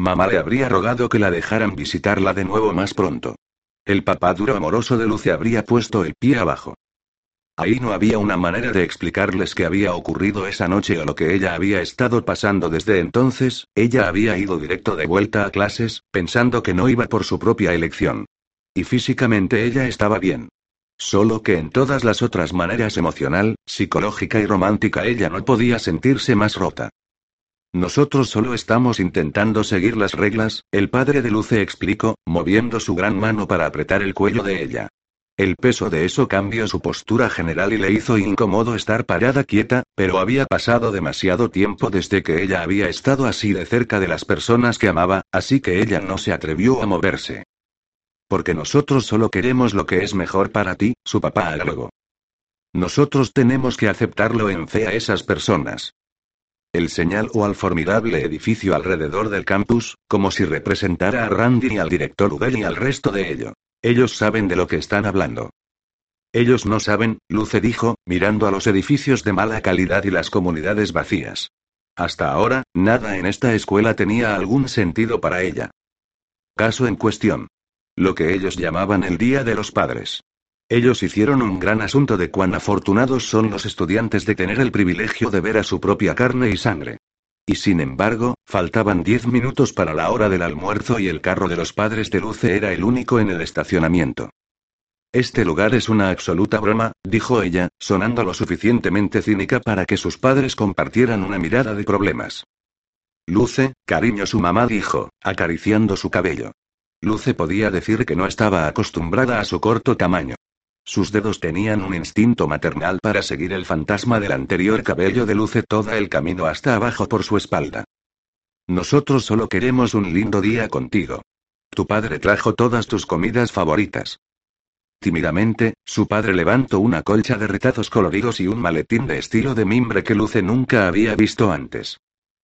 Mamá le habría rogado que la dejaran visitarla de nuevo más pronto. El papá duro amoroso de Luce habría puesto el pie abajo. Ahí no había una manera de explicarles qué había ocurrido esa noche o lo que ella había estado pasando desde entonces, ella había ido directo de vuelta a clases, pensando que no iba por su propia elección. Y físicamente ella estaba bien. Solo que en todas las otras maneras emocional, psicológica y romántica ella no podía sentirse más rota. Nosotros solo estamos intentando seguir las reglas, el padre de Luce explicó, moviendo su gran mano para apretar el cuello de ella. El peso de eso cambió su postura general y le hizo incómodo estar parada quieta, pero había pasado demasiado tiempo desde que ella había estado así de cerca de las personas que amaba, así que ella no se atrevió a moverse. Porque nosotros solo queremos lo que es mejor para ti, su papá agregó. Nosotros tenemos que aceptarlo en fe a esas personas. El señal o al formidable edificio alrededor del campus, como si representara a Randy y al director Udell y al resto de ello. Ellos saben de lo que están hablando. Ellos no saben, Luce dijo, mirando a los edificios de mala calidad y las comunidades vacías. Hasta ahora, nada en esta escuela tenía algún sentido para ella. Caso en cuestión. Lo que ellos llamaban el Día de los Padres. Ellos hicieron un gran asunto de cuán afortunados son los estudiantes de tener el privilegio de ver a su propia carne y sangre. Y sin embargo, faltaban diez minutos para la hora del almuerzo y el carro de los padres de Luce era el único en el estacionamiento. Este lugar es una absoluta broma, dijo ella, sonando lo suficientemente cínica para que sus padres compartieran una mirada de problemas. Luce, cariño, su mamá dijo, acariciando su cabello. Luce podía decir que no estaba acostumbrada a su corto tamaño. Sus dedos tenían un instinto maternal para seguir el fantasma del anterior cabello de luce todo el camino hasta abajo por su espalda. Nosotros solo queremos un lindo día contigo. Tu padre trajo todas tus comidas favoritas. Tímidamente, su padre levantó una colcha de retazos coloridos y un maletín de estilo de mimbre que Luce nunca había visto antes.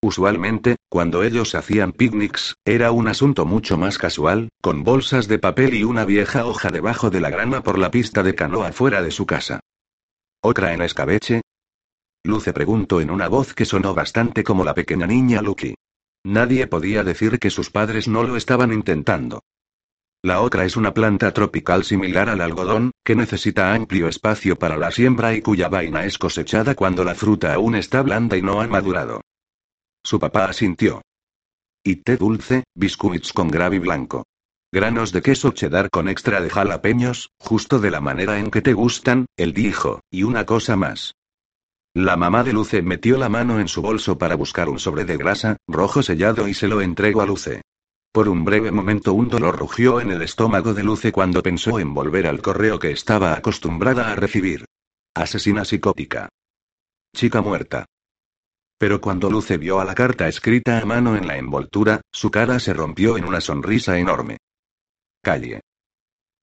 Usualmente, cuando ellos hacían picnics, era un asunto mucho más casual, con bolsas de papel y una vieja hoja debajo de la grama por la pista de canoa fuera de su casa. ¿Otra en escabeche? Luce preguntó en una voz que sonó bastante como la pequeña niña Lucky. Nadie podía decir que sus padres no lo estaban intentando. La otra es una planta tropical similar al algodón, que necesita amplio espacio para la siembra y cuya vaina es cosechada cuando la fruta aún está blanda y no ha madurado. Su papá asintió. Y té dulce, biscuits con gravy blanco. Granos de queso cheddar con extra de jalapeños, justo de la manera en que te gustan, él dijo, y una cosa más. La mamá de Luce metió la mano en su bolso para buscar un sobre de grasa, rojo sellado y se lo entregó a Luce. Por un breve momento un dolor rugió en el estómago de Luce cuando pensó en volver al correo que estaba acostumbrada a recibir. Asesina psicótica. Chica muerta. Pero cuando Luce vio a la carta escrita a mano en la envoltura, su cara se rompió en una sonrisa enorme. Calle.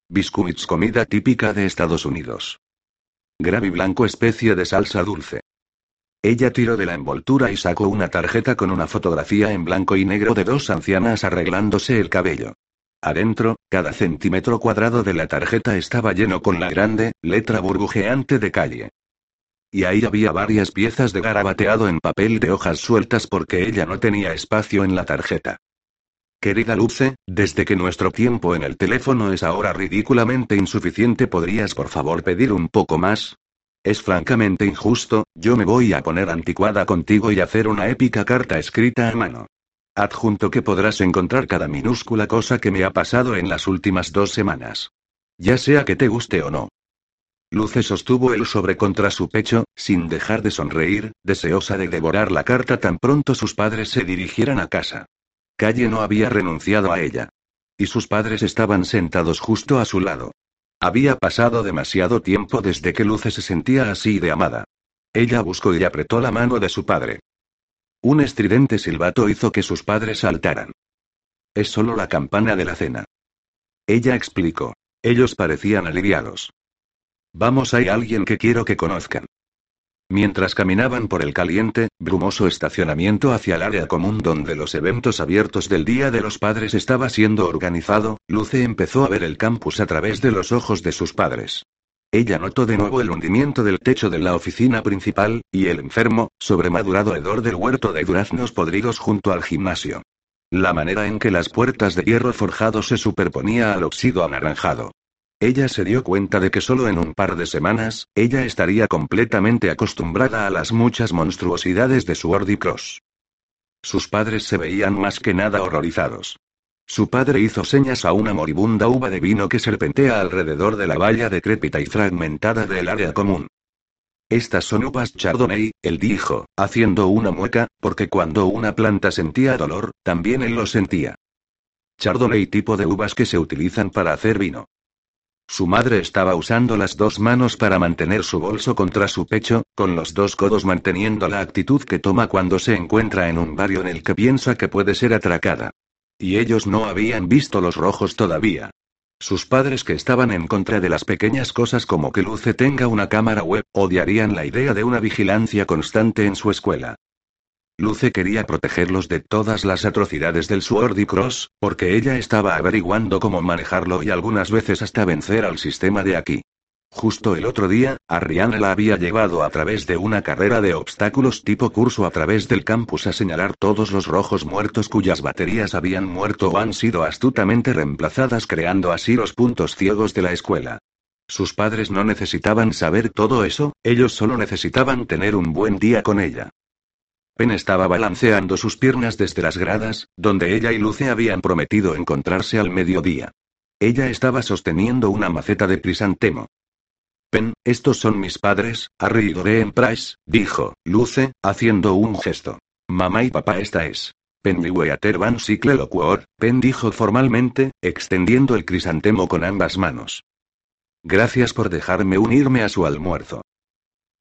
Biscuits comida típica de Estados Unidos. Gravy blanco especie de salsa dulce. Ella tiró de la envoltura y sacó una tarjeta con una fotografía en blanco y negro de dos ancianas arreglándose el cabello. Adentro, cada centímetro cuadrado de la tarjeta estaba lleno con la grande, letra burbujeante de calle. Y ahí había varias piezas de garabateado en papel de hojas sueltas porque ella no tenía espacio en la tarjeta. Querida Luce, desde que nuestro tiempo en el teléfono es ahora ridículamente insuficiente, ¿podrías por favor pedir un poco más? Es francamente injusto, yo me voy a poner anticuada contigo y hacer una épica carta escrita a mano. Adjunto que podrás encontrar cada minúscula cosa que me ha pasado en las últimas dos semanas. Ya sea que te guste o no. Luce sostuvo el sobre contra su pecho, sin dejar de sonreír, deseosa de devorar la carta tan pronto sus padres se dirigieran a casa. Calle no había renunciado a ella. Y sus padres estaban sentados justo a su lado. Había pasado demasiado tiempo desde que Luce se sentía así de amada. Ella buscó y apretó la mano de su padre. Un estridente silbato hizo que sus padres saltaran. Es solo la campana de la cena. Ella explicó. Ellos parecían aliviados. Vamos, hay alguien que quiero que conozcan. Mientras caminaban por el caliente, brumoso estacionamiento hacia el área común donde los eventos abiertos del Día de los Padres estaba siendo organizado, Luce empezó a ver el campus a través de los ojos de sus padres. Ella notó de nuevo el hundimiento del techo de la oficina principal, y el enfermo, sobremadurado hedor del huerto de duraznos podridos junto al gimnasio. La manera en que las puertas de hierro forjado se superponía al óxido anaranjado. Ella se dio cuenta de que solo en un par de semanas, ella estaría completamente acostumbrada a las muchas monstruosidades de su Cross. Sus padres se veían más que nada horrorizados. Su padre hizo señas a una moribunda uva de vino que serpentea alrededor de la valla decrépita y fragmentada del área común. Estas son uvas Chardonnay, él dijo, haciendo una mueca, porque cuando una planta sentía dolor, también él lo sentía. Chardonnay tipo de uvas que se utilizan para hacer vino. Su madre estaba usando las dos manos para mantener su bolso contra su pecho, con los dos codos manteniendo la actitud que toma cuando se encuentra en un barrio en el que piensa que puede ser atracada. Y ellos no habían visto los rojos todavía. Sus padres que estaban en contra de las pequeñas cosas como que Luce tenga una cámara web, odiarían la idea de una vigilancia constante en su escuela. Luce quería protegerlos de todas las atrocidades del Sword Cross, porque ella estaba averiguando cómo manejarlo y algunas veces hasta vencer al sistema de aquí. Justo el otro día, Ariana la había llevado a través de una carrera de obstáculos tipo curso a través del campus a señalar todos los rojos muertos cuyas baterías habían muerto o han sido astutamente reemplazadas creando así los puntos ciegos de la escuela. Sus padres no necesitaban saber todo eso, ellos solo necesitaban tener un buen día con ella. Pen estaba balanceando sus piernas desde las gradas, donde ella y Luce habían prometido encontrarse al mediodía. Ella estaba sosteniendo una maceta de crisantemo. Pen, estos son mis padres, Harry y Doreen Price, dijo, Luce, haciendo un gesto. Mamá y papá esta es. Pen Weater Van Sickle Locuor, Pen dijo formalmente, extendiendo el crisantemo con ambas manos. Gracias por dejarme unirme a su almuerzo.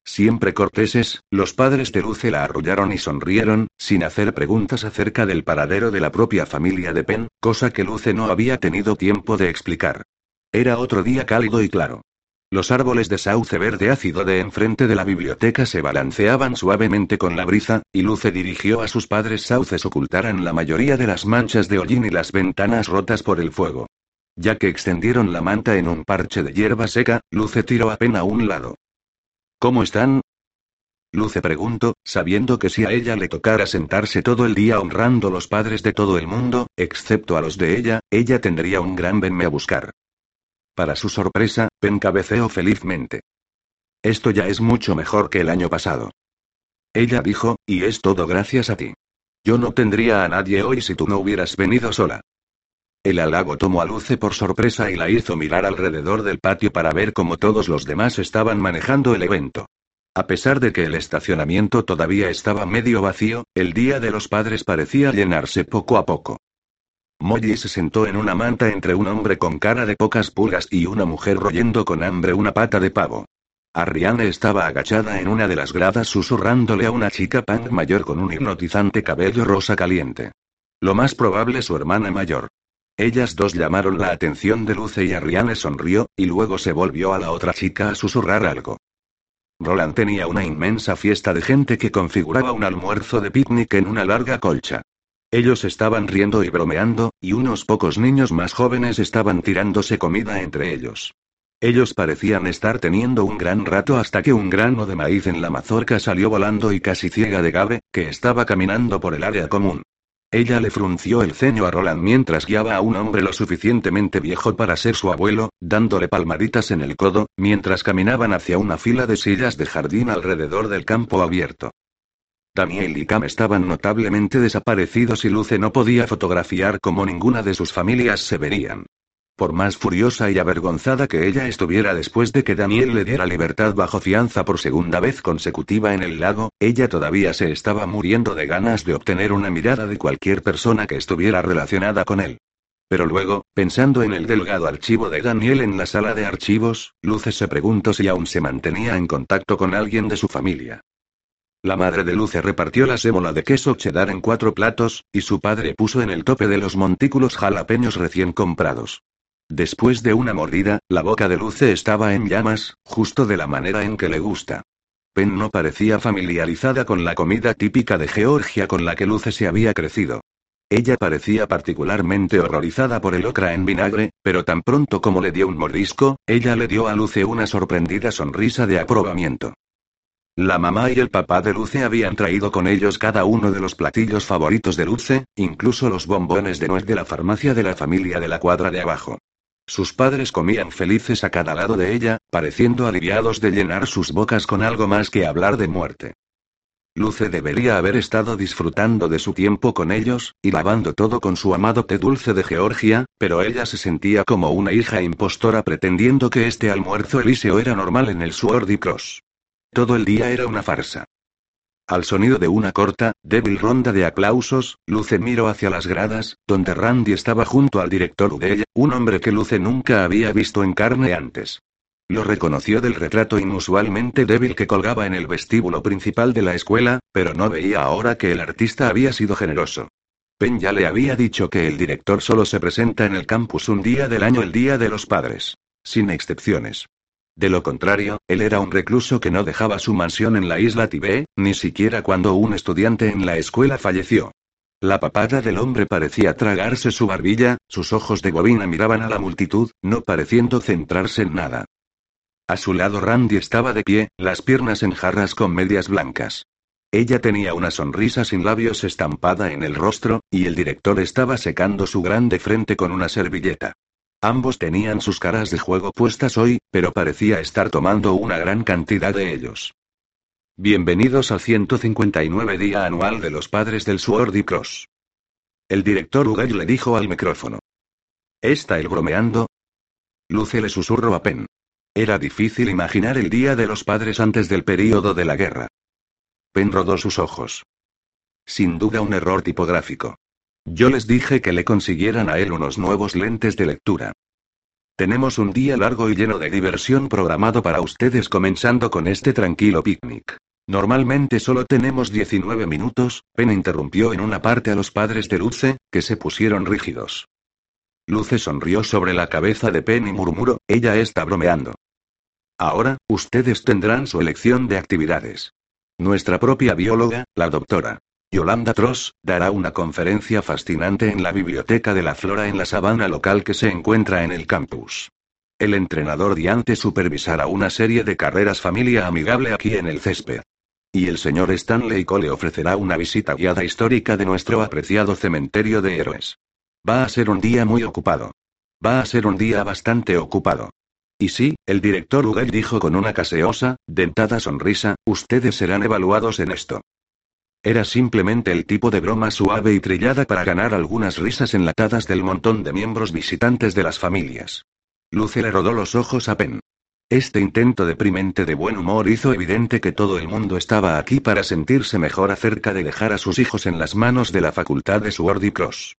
Siempre corteses, los padres de Luce la arrullaron y sonrieron, sin hacer preguntas acerca del paradero de la propia familia de Pen, cosa que Luce no había tenido tiempo de explicar. Era otro día cálido y claro. Los árboles de sauce verde ácido de enfrente de la biblioteca se balanceaban suavemente con la brisa, y Luce dirigió a sus padres sauces ocultaran la mayoría de las manchas de hollín y las ventanas rotas por el fuego. Ya que extendieron la manta en un parche de hierba seca, Luce tiró a Pen a un lado. ¿Cómo están? Luce preguntó, sabiendo que si a ella le tocara sentarse todo el día honrando los padres de todo el mundo, excepto a los de ella, ella tendría un gran venme a buscar. Para su sorpresa, Pen cabeceó felizmente. Esto ya es mucho mejor que el año pasado. Ella dijo, y es todo gracias a ti. Yo no tendría a nadie hoy si tú no hubieras venido sola. El halago tomó a Luce por sorpresa y la hizo mirar alrededor del patio para ver cómo todos los demás estaban manejando el evento. A pesar de que el estacionamiento todavía estaba medio vacío, el Día de los Padres parecía llenarse poco a poco. Molly se sentó en una manta entre un hombre con cara de pocas pulgas y una mujer royendo con hambre una pata de pavo. Ariane estaba agachada en una de las gradas susurrándole a una chica punk mayor con un hipnotizante cabello rosa caliente. Lo más probable su hermana mayor. Ellas dos llamaron la atención de Luce y Ariane sonrió, y luego se volvió a la otra chica a susurrar algo. Roland tenía una inmensa fiesta de gente que configuraba un almuerzo de picnic en una larga colcha. Ellos estaban riendo y bromeando, y unos pocos niños más jóvenes estaban tirándose comida entre ellos. Ellos parecían estar teniendo un gran rato hasta que un grano de maíz en la mazorca salió volando y casi ciega de Gabe, que estaba caminando por el área común. Ella le frunció el ceño a Roland mientras guiaba a un hombre lo suficientemente viejo para ser su abuelo, dándole palmaditas en el codo, mientras caminaban hacia una fila de sillas de jardín alrededor del campo abierto. Daniel y Cam estaban notablemente desaparecidos y Luce no podía fotografiar como ninguna de sus familias se verían. Por más furiosa y avergonzada que ella estuviera después de que Daniel le diera libertad bajo fianza por segunda vez consecutiva en el lago, ella todavía se estaba muriendo de ganas de obtener una mirada de cualquier persona que estuviera relacionada con él. Pero luego, pensando en el delgado archivo de Daniel en la sala de archivos, Luce se preguntó si aún se mantenía en contacto con alguien de su familia. La madre de Luce repartió la sémola de queso cheddar en cuatro platos, y su padre puso en el tope de los montículos jalapeños recién comprados. Después de una mordida, la boca de Luce estaba en llamas, justo de la manera en que le gusta. Pen no parecía familiarizada con la comida típica de Georgia con la que Luce se había crecido. Ella parecía particularmente horrorizada por el ocra en vinagre, pero tan pronto como le dio un mordisco, ella le dio a Luce una sorprendida sonrisa de aprobamiento. La mamá y el papá de Luce habían traído con ellos cada uno de los platillos favoritos de Luce, incluso los bombones de nuez de la farmacia de la familia de la cuadra de abajo. Sus padres comían felices a cada lado de ella, pareciendo aliviados de llenar sus bocas con algo más que hablar de muerte. Luce debería haber estado disfrutando de su tiempo con ellos, y lavando todo con su amado té dulce de Georgia, pero ella se sentía como una hija impostora pretendiendo que este almuerzo elíseo era normal en el Sword Cross. Todo el día era una farsa. Al sonido de una corta, débil ronda de aplausos, Luce miró hacia las gradas, donde Randy estaba junto al director Udell, un hombre que Luce nunca había visto en carne antes. Lo reconoció del retrato inusualmente débil que colgaba en el vestíbulo principal de la escuela, pero no veía ahora que el artista había sido generoso. Penn ya le había dicho que el director solo se presenta en el campus un día del año, el Día de los Padres. Sin excepciones. De lo contrario, él era un recluso que no dejaba su mansión en la isla Tibé, ni siquiera cuando un estudiante en la escuela falleció. La papada del hombre parecía tragarse su barbilla, sus ojos de bobina miraban a la multitud, no pareciendo centrarse en nada. A su lado Randy estaba de pie, las piernas en jarras con medias blancas. Ella tenía una sonrisa sin labios estampada en el rostro, y el director estaba secando su grande frente con una servilleta. Ambos tenían sus caras de juego puestas hoy, pero parecía estar tomando una gran cantidad de ellos. Bienvenidos al 159 día anual de los padres del Sword y Cross. El director Ugay le dijo al micrófono. ¿Está él bromeando? Luce le susurró a Pen. Era difícil imaginar el día de los padres antes del período de la guerra. Pen rodó sus ojos. Sin duda un error tipográfico. Yo les dije que le consiguieran a él unos nuevos lentes de lectura. Tenemos un día largo y lleno de diversión programado para ustedes comenzando con este tranquilo picnic. Normalmente solo tenemos 19 minutos, Pen interrumpió en una parte a los padres de Luce, que se pusieron rígidos. Luce sonrió sobre la cabeza de Pen y murmuró, ella está bromeando. Ahora, ustedes tendrán su elección de actividades. Nuestra propia bióloga, la doctora Yolanda Tross, dará una conferencia fascinante en la Biblioteca de la Flora en la sabana local que se encuentra en el campus. El entrenador Diante supervisará una serie de carreras familia amigable aquí en el césped. Y el señor Stanley Cole ofrecerá una visita guiada histórica de nuestro apreciado cementerio de héroes. Va a ser un día muy ocupado. Va a ser un día bastante ocupado. Y sí, el director Ugel dijo con una caseosa, dentada sonrisa, ustedes serán evaluados en esto. Era simplemente el tipo de broma suave y trillada para ganar algunas risas enlatadas del montón de miembros visitantes de las familias. Luce le rodó los ojos a Pen. Este intento deprimente de buen humor hizo evidente que todo el mundo estaba aquí para sentirse mejor acerca de dejar a sus hijos en las manos de la facultad de Sword y Cross.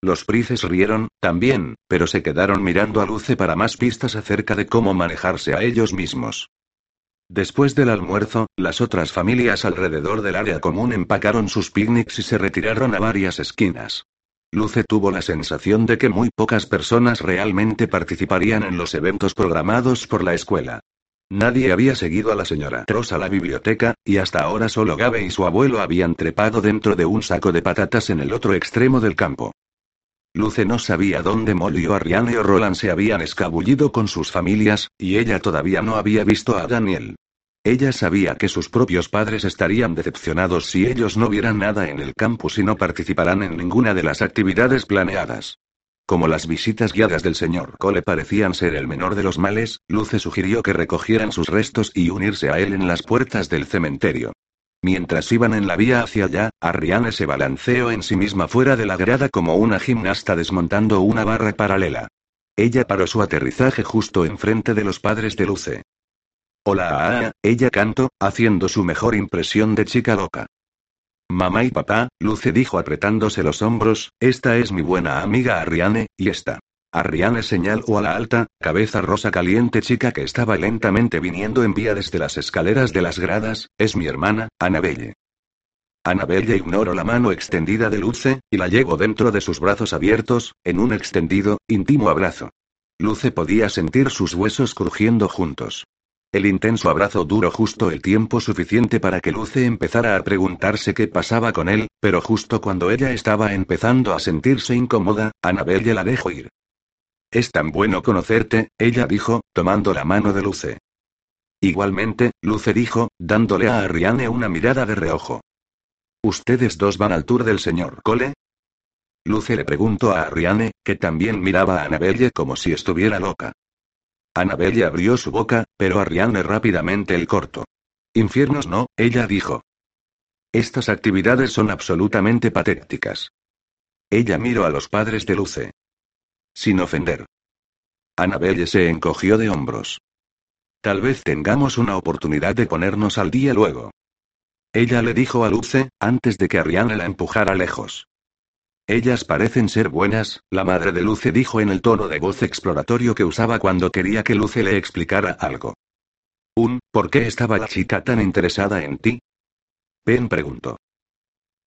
Los prices rieron, también, pero se quedaron mirando a Luce para más pistas acerca de cómo manejarse a ellos mismos. Después del almuerzo, las otras familias alrededor del área común empacaron sus picnics y se retiraron a varias esquinas. Luce tuvo la sensación de que muy pocas personas realmente participarían en los eventos programados por la escuela. Nadie había seguido a la señora Ross a la biblioteca, y hasta ahora solo Gabe y su abuelo habían trepado dentro de un saco de patatas en el otro extremo del campo. Luce no sabía dónde Molly o Ariane o Roland se habían escabullido con sus familias, y ella todavía no había visto a Daniel. Ella sabía que sus propios padres estarían decepcionados si ellos no vieran nada en el campus y no participarán en ninguna de las actividades planeadas. Como las visitas guiadas del señor Cole parecían ser el menor de los males, Luce sugirió que recogieran sus restos y unirse a él en las puertas del cementerio. Mientras iban en la vía hacia allá, Ariane se balanceó en sí misma fuera de la grada como una gimnasta desmontando una barra paralela. Ella paró su aterrizaje justo enfrente de los padres de Luce. Hola, ella cantó, haciendo su mejor impresión de chica loca. Mamá y papá, Luce dijo apretándose los hombros, esta es mi buena amiga Ariane, y esta. Arriane señaló a la alta, cabeza rosa caliente chica que estaba lentamente viniendo en vía desde las escaleras de las gradas, es mi hermana, Annabelle. Annabelle ignoró la mano extendida de Luce, y la llevó dentro de sus brazos abiertos, en un extendido, íntimo abrazo. Luce podía sentir sus huesos crujiendo juntos. El intenso abrazo duró justo el tiempo suficiente para que Luce empezara a preguntarse qué pasaba con él, pero justo cuando ella estaba empezando a sentirse incómoda, Annabelle la dejó ir. Es tan bueno conocerte, ella dijo, tomando la mano de Luce. Igualmente, Luce dijo, dándole a Ariane una mirada de reojo. ¿Ustedes dos van al tour del señor Cole? Luce le preguntó a Ariane, que también miraba a Annabelle como si estuviera loca. Annabelle abrió su boca, pero Ariane rápidamente el corto. Infiernos no, ella dijo. Estas actividades son absolutamente patéticas. Ella miró a los padres de Luce. Sin ofender. Annabelle se encogió de hombros. Tal vez tengamos una oportunidad de ponernos al día luego. Ella le dijo a Luce, antes de que Ariane la empujara lejos. Ellas parecen ser buenas, la madre de Luce dijo en el tono de voz exploratorio que usaba cuando quería que Luce le explicara algo. Un, ¿por qué estaba la chica tan interesada en ti? Pen preguntó.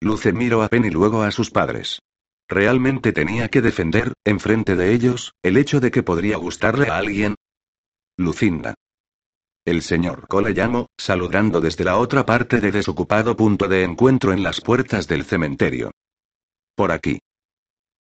Luce miró a Pen y luego a sus padres. ¿Realmente tenía que defender, enfrente de ellos, el hecho de que podría gustarle a alguien? Lucinda. El señor Cole llamó, saludando desde la otra parte de desocupado punto de encuentro en las puertas del cementerio. Por aquí.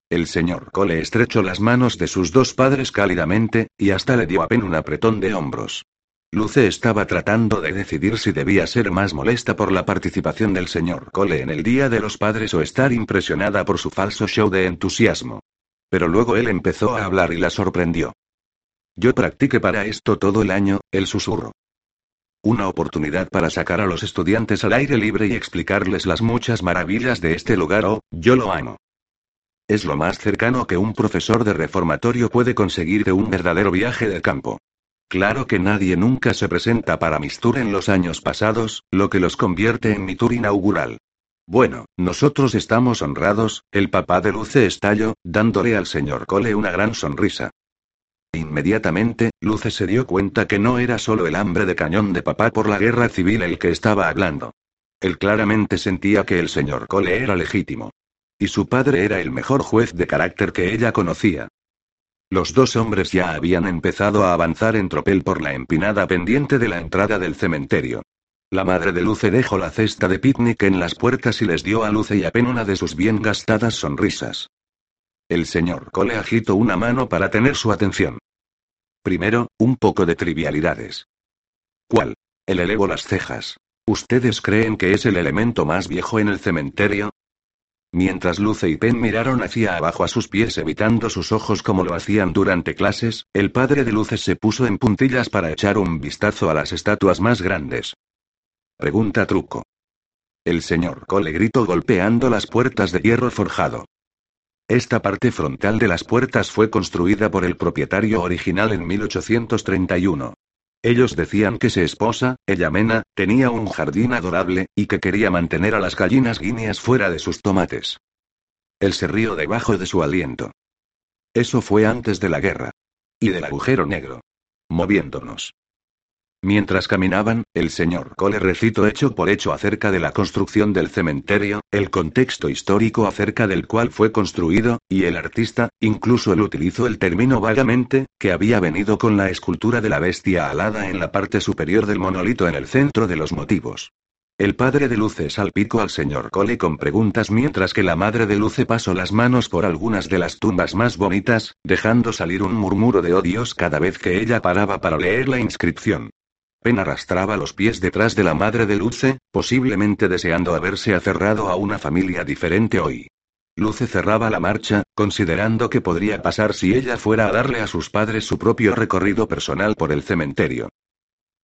El señor Cole estrechó las manos de sus dos padres cálidamente, y hasta le dio a un apretón de hombros. Luce estaba tratando de decidir si debía ser más molesta por la participación del señor Cole en el Día de los Padres o estar impresionada por su falso show de entusiasmo. Pero luego él empezó a hablar y la sorprendió. Yo practiqué para esto todo el año, el susurro. Una oportunidad para sacar a los estudiantes al aire libre y explicarles las muchas maravillas de este lugar oh, yo lo amo. Es lo más cercano que un profesor de reformatorio puede conseguir de un verdadero viaje de campo. Claro que nadie nunca se presenta para mis tour en los años pasados, lo que los convierte en mi tour inaugural. Bueno, nosotros estamos honrados, el papá de Luce estalló, dándole al señor Cole una gran sonrisa. Inmediatamente, Luce se dio cuenta que no era solo el hambre de cañón de papá por la guerra civil el que estaba hablando. Él claramente sentía que el señor Cole era legítimo. Y su padre era el mejor juez de carácter que ella conocía. Los dos hombres ya habían empezado a avanzar en tropel por la empinada pendiente de la entrada del cementerio. La madre de Luce dejó la cesta de picnic en las puertas y les dio a Luce y a Pen una de sus bien gastadas sonrisas. El señor Cole agitó una mano para tener su atención. Primero, un poco de trivialidades. ¿Cuál? Él elevó las cejas. ¿Ustedes creen que es el elemento más viejo en el cementerio? Mientras Luce y Pen miraron hacia abajo a sus pies evitando sus ojos como lo hacían durante clases, el padre de Luce se puso en puntillas para echar un vistazo a las estatuas más grandes. Pregunta truco. el señor Cole gritó golpeando las puertas de hierro forjado. Esta parte frontal de las puertas fue construida por el propietario original en 1831. Ellos decían que su esposa, ella Mena, tenía un jardín adorable, y que quería mantener a las gallinas guineas fuera de sus tomates. Él se rió debajo de su aliento. Eso fue antes de la guerra. Y del agujero negro. Moviéndonos. Mientras caminaban, el señor Cole recitó hecho por hecho acerca de la construcción del cementerio, el contexto histórico acerca del cual fue construido, y el artista, incluso él utilizó el término vagamente, que había venido con la escultura de la bestia alada en la parte superior del monolito en el centro de los motivos. El padre de Luce salpicó al señor Cole con preguntas mientras que la madre de Luce pasó las manos por algunas de las tumbas más bonitas, dejando salir un murmuro de odios cada vez que ella paraba para leer la inscripción. Pen arrastraba los pies detrás de la madre de Luce, posiblemente deseando haberse aferrado a una familia diferente hoy. Luce cerraba la marcha, considerando que podría pasar si ella fuera a darle a sus padres su propio recorrido personal por el cementerio.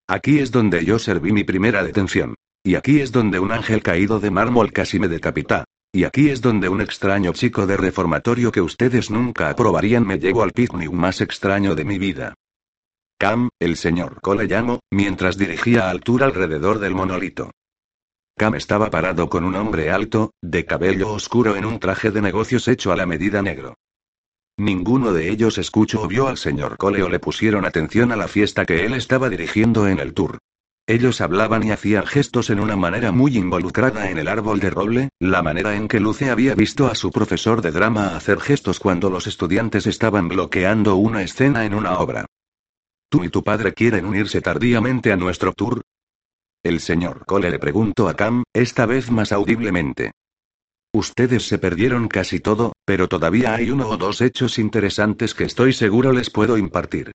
Aquí es donde yo serví mi primera detención. Y aquí es donde un ángel caído de mármol casi me decapita. Y aquí es donde un extraño chico de reformatorio que ustedes nunca aprobarían me llegó al picnic más extraño de mi vida. Cam, el señor Cole llamó, mientras dirigía a altura alrededor del monolito. Cam estaba parado con un hombre alto, de cabello oscuro en un traje de negocios hecho a la medida negro. Ninguno de ellos escuchó o vio al señor Cole o le pusieron atención a la fiesta que él estaba dirigiendo en el tour. Ellos hablaban y hacían gestos en una manera muy involucrada en el árbol de roble, la manera en que Luce había visto a su profesor de drama hacer gestos cuando los estudiantes estaban bloqueando una escena en una obra. ¿Tú y tu padre quieren unirse tardíamente a nuestro tour? El señor Cole le preguntó a Cam, esta vez más audiblemente. Ustedes se perdieron casi todo, pero todavía hay uno o dos hechos interesantes que estoy seguro les puedo impartir.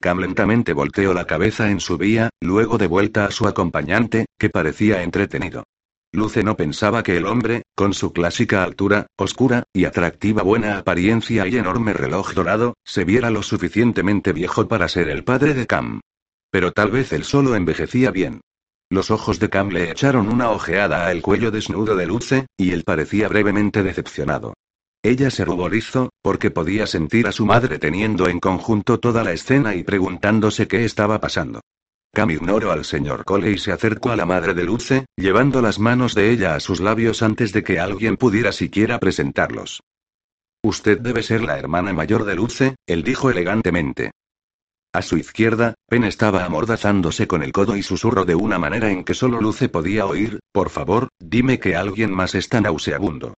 Cam lentamente volteó la cabeza en su vía, luego de vuelta a su acompañante, que parecía entretenido. Luce no pensaba que el hombre, con su clásica altura, oscura, y atractiva buena apariencia y enorme reloj dorado, se viera lo suficientemente viejo para ser el padre de Cam. Pero tal vez él solo envejecía bien. Los ojos de Cam le echaron una ojeada al cuello desnudo de Luce, y él parecía brevemente decepcionado. Ella se ruborizó, porque podía sentir a su madre teniendo en conjunto toda la escena y preguntándose qué estaba pasando. Cam ignoró al señor Cole y se acercó a la madre de Luce, llevando las manos de ella a sus labios antes de que alguien pudiera siquiera presentarlos. Usted debe ser la hermana mayor de Luce, él dijo elegantemente. A su izquierda, Pen estaba amordazándose con el codo y susurró de una manera en que solo Luce podía oír, por favor, dime que alguien más está nauseabundo.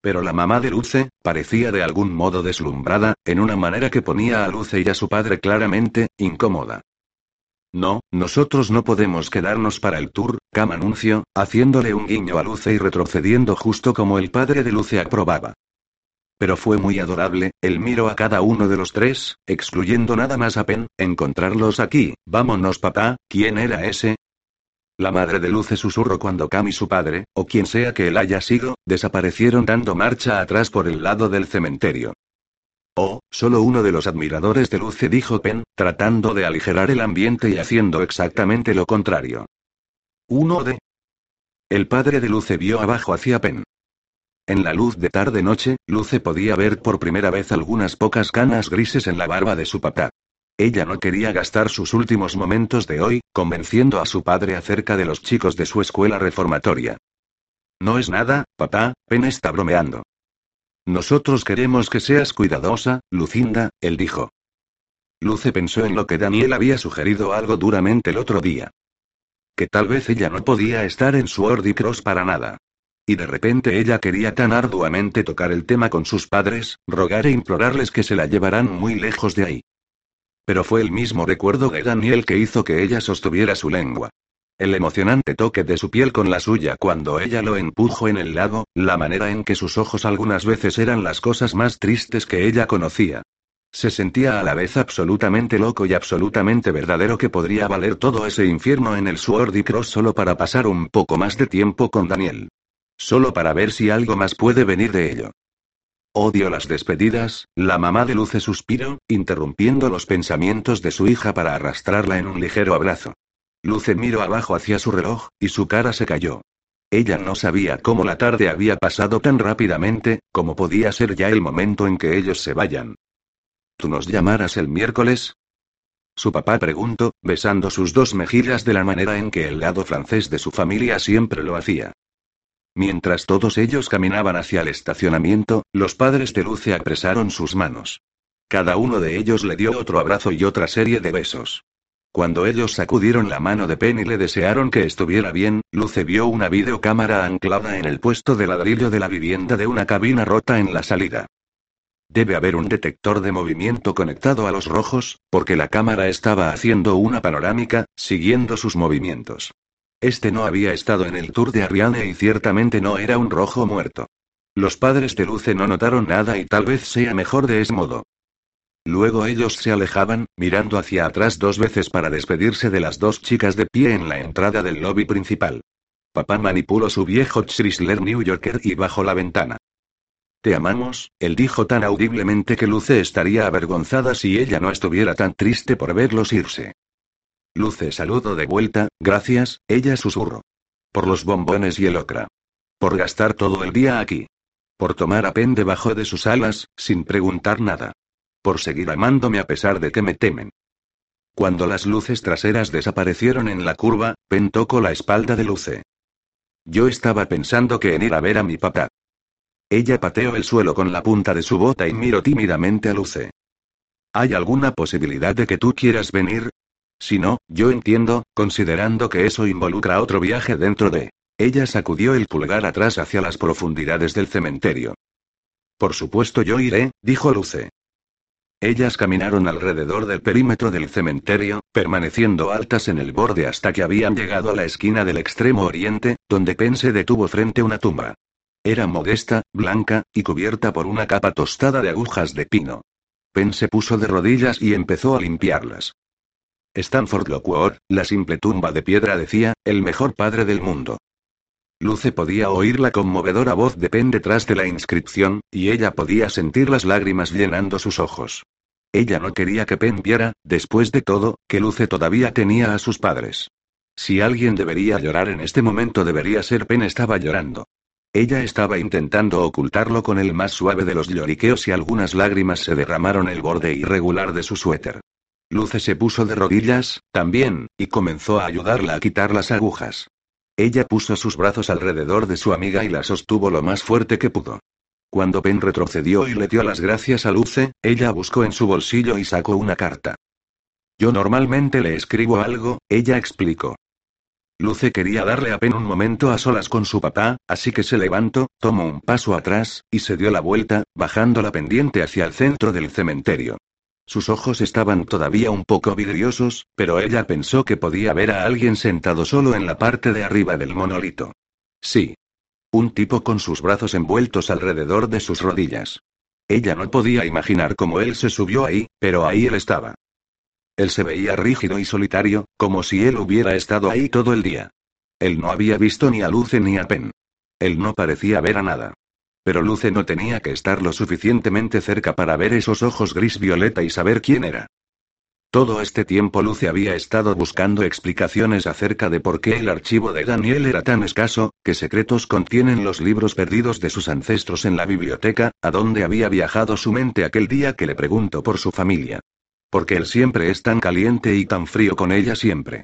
Pero la mamá de Luce, parecía de algún modo deslumbrada, en una manera que ponía a Luce y a su padre claramente, incómoda. No, nosotros no podemos quedarnos para el tour, Cam anunció, haciéndole un guiño a Luce y retrocediendo justo como el padre de Luce aprobaba. Pero fue muy adorable, él miró a cada uno de los tres, excluyendo nada más a Pen, encontrarlos aquí, vámonos papá, ¿quién era ese? La madre de Luce susurró cuando Cam y su padre, o quien sea que él haya sido, desaparecieron dando marcha atrás por el lado del cementerio. Oh, solo uno de los admiradores de Luce dijo Pen, tratando de aligerar el ambiente y haciendo exactamente lo contrario. Uno de. El padre de Luce vio abajo hacia Pen. En la luz de tarde-noche, Luce podía ver por primera vez algunas pocas canas grises en la barba de su papá. Ella no quería gastar sus últimos momentos de hoy, convenciendo a su padre acerca de los chicos de su escuela reformatoria. No es nada, papá, Pen está bromeando. Nosotros queremos que seas cuidadosa, Lucinda, él dijo. Luce pensó en lo que Daniel había sugerido algo duramente el otro día. Que tal vez ella no podía estar en su Cross para nada. Y de repente ella quería tan arduamente tocar el tema con sus padres, rogar e implorarles que se la llevaran muy lejos de ahí. Pero fue el mismo recuerdo de Daniel que hizo que ella sostuviera su lengua. El emocionante toque de su piel con la suya cuando ella lo empujó en el lago, la manera en que sus ojos algunas veces eran las cosas más tristes que ella conocía. Se sentía a la vez absolutamente loco y absolutamente verdadero que podría valer todo ese infierno en el Sword y Cross solo para pasar un poco más de tiempo con Daniel. Solo para ver si algo más puede venir de ello. Odio las despedidas, la mamá de Luce suspiró, interrumpiendo los pensamientos de su hija para arrastrarla en un ligero abrazo. Luce miró abajo hacia su reloj, y su cara se cayó. Ella no sabía cómo la tarde había pasado tan rápidamente, como podía ser ya el momento en que ellos se vayan. ¿Tú nos llamarás el miércoles? Su papá preguntó, besando sus dos mejillas de la manera en que el lado francés de su familia siempre lo hacía. Mientras todos ellos caminaban hacia el estacionamiento, los padres de Luce apresaron sus manos. Cada uno de ellos le dio otro abrazo y otra serie de besos. Cuando ellos sacudieron la mano de Penn y le desearon que estuviera bien, Luce vio una videocámara anclada en el puesto de ladrillo de la vivienda de una cabina rota en la salida. Debe haber un detector de movimiento conectado a los rojos, porque la cámara estaba haciendo una panorámica, siguiendo sus movimientos. Este no había estado en el tour de Ariane y ciertamente no era un rojo muerto. Los padres de Luce no notaron nada y tal vez sea mejor de ese modo. Luego ellos se alejaban, mirando hacia atrás dos veces para despedirse de las dos chicas de pie en la entrada del lobby principal. Papá manipuló su viejo Chrysler New Yorker y bajó la ventana. Te amamos, él dijo tan audiblemente que Luce estaría avergonzada si ella no estuviera tan triste por verlos irse. Luce saludó de vuelta, gracias, ella susurró. Por los bombones y el ocra. Por gastar todo el día aquí. Por tomar a Pen debajo de sus alas, sin preguntar nada. Por seguir amándome a pesar de que me temen. Cuando las luces traseras desaparecieron en la curva, Pen tocó la espalda de Luce. Yo estaba pensando que en ir a ver a mi papá. Ella pateó el suelo con la punta de su bota y miró tímidamente a Luce. ¿Hay alguna posibilidad de que tú quieras venir? Si no, yo entiendo, considerando que eso involucra otro viaje dentro de... Ella sacudió el pulgar atrás hacia las profundidades del cementerio. Por supuesto yo iré, dijo Luce. Ellas caminaron alrededor del perímetro del cementerio, permaneciendo altas en el borde hasta que habían llegado a la esquina del extremo oriente, donde Penn se detuvo frente a una tumba. Era modesta, blanca, y cubierta por una capa tostada de agujas de pino. Penn se puso de rodillas y empezó a limpiarlas. Stanford Lockwood, la simple tumba de piedra decía, el mejor padre del mundo. Luce podía oír la conmovedora voz de Penn detrás de la inscripción, y ella podía sentir las lágrimas llenando sus ojos. Ella no quería que Penn viera, después de todo, que Luce todavía tenía a sus padres. Si alguien debería llorar en este momento debería ser Penn estaba llorando. Ella estaba intentando ocultarlo con el más suave de los lloriqueos y algunas lágrimas se derramaron el borde irregular de su suéter. Luce se puso de rodillas, también, y comenzó a ayudarla a quitar las agujas. Ella puso sus brazos alrededor de su amiga y la sostuvo lo más fuerte que pudo. Cuando Pen retrocedió y le dio las gracias a Luce, ella buscó en su bolsillo y sacó una carta. Yo normalmente le escribo algo, ella explicó. Luce quería darle a Pen un momento a solas con su papá, así que se levantó, tomó un paso atrás, y se dio la vuelta, bajando la pendiente hacia el centro del cementerio. Sus ojos estaban todavía un poco vidriosos, pero ella pensó que podía ver a alguien sentado solo en la parte de arriba del monolito. Sí. Un tipo con sus brazos envueltos alrededor de sus rodillas. Ella no podía imaginar cómo él se subió ahí, pero ahí él estaba. Él se veía rígido y solitario, como si él hubiera estado ahí todo el día. Él no había visto ni a Luce ni a Pen. Él no parecía ver a nada. Pero Luce no tenía que estar lo suficientemente cerca para ver esos ojos gris violeta y saber quién era. Todo este tiempo Luce había estado buscando explicaciones acerca de por qué el archivo de Daniel era tan escaso, qué secretos contienen los libros perdidos de sus ancestros en la biblioteca, a dónde había viajado su mente aquel día que le preguntó por su familia. Porque él siempre es tan caliente y tan frío con ella siempre.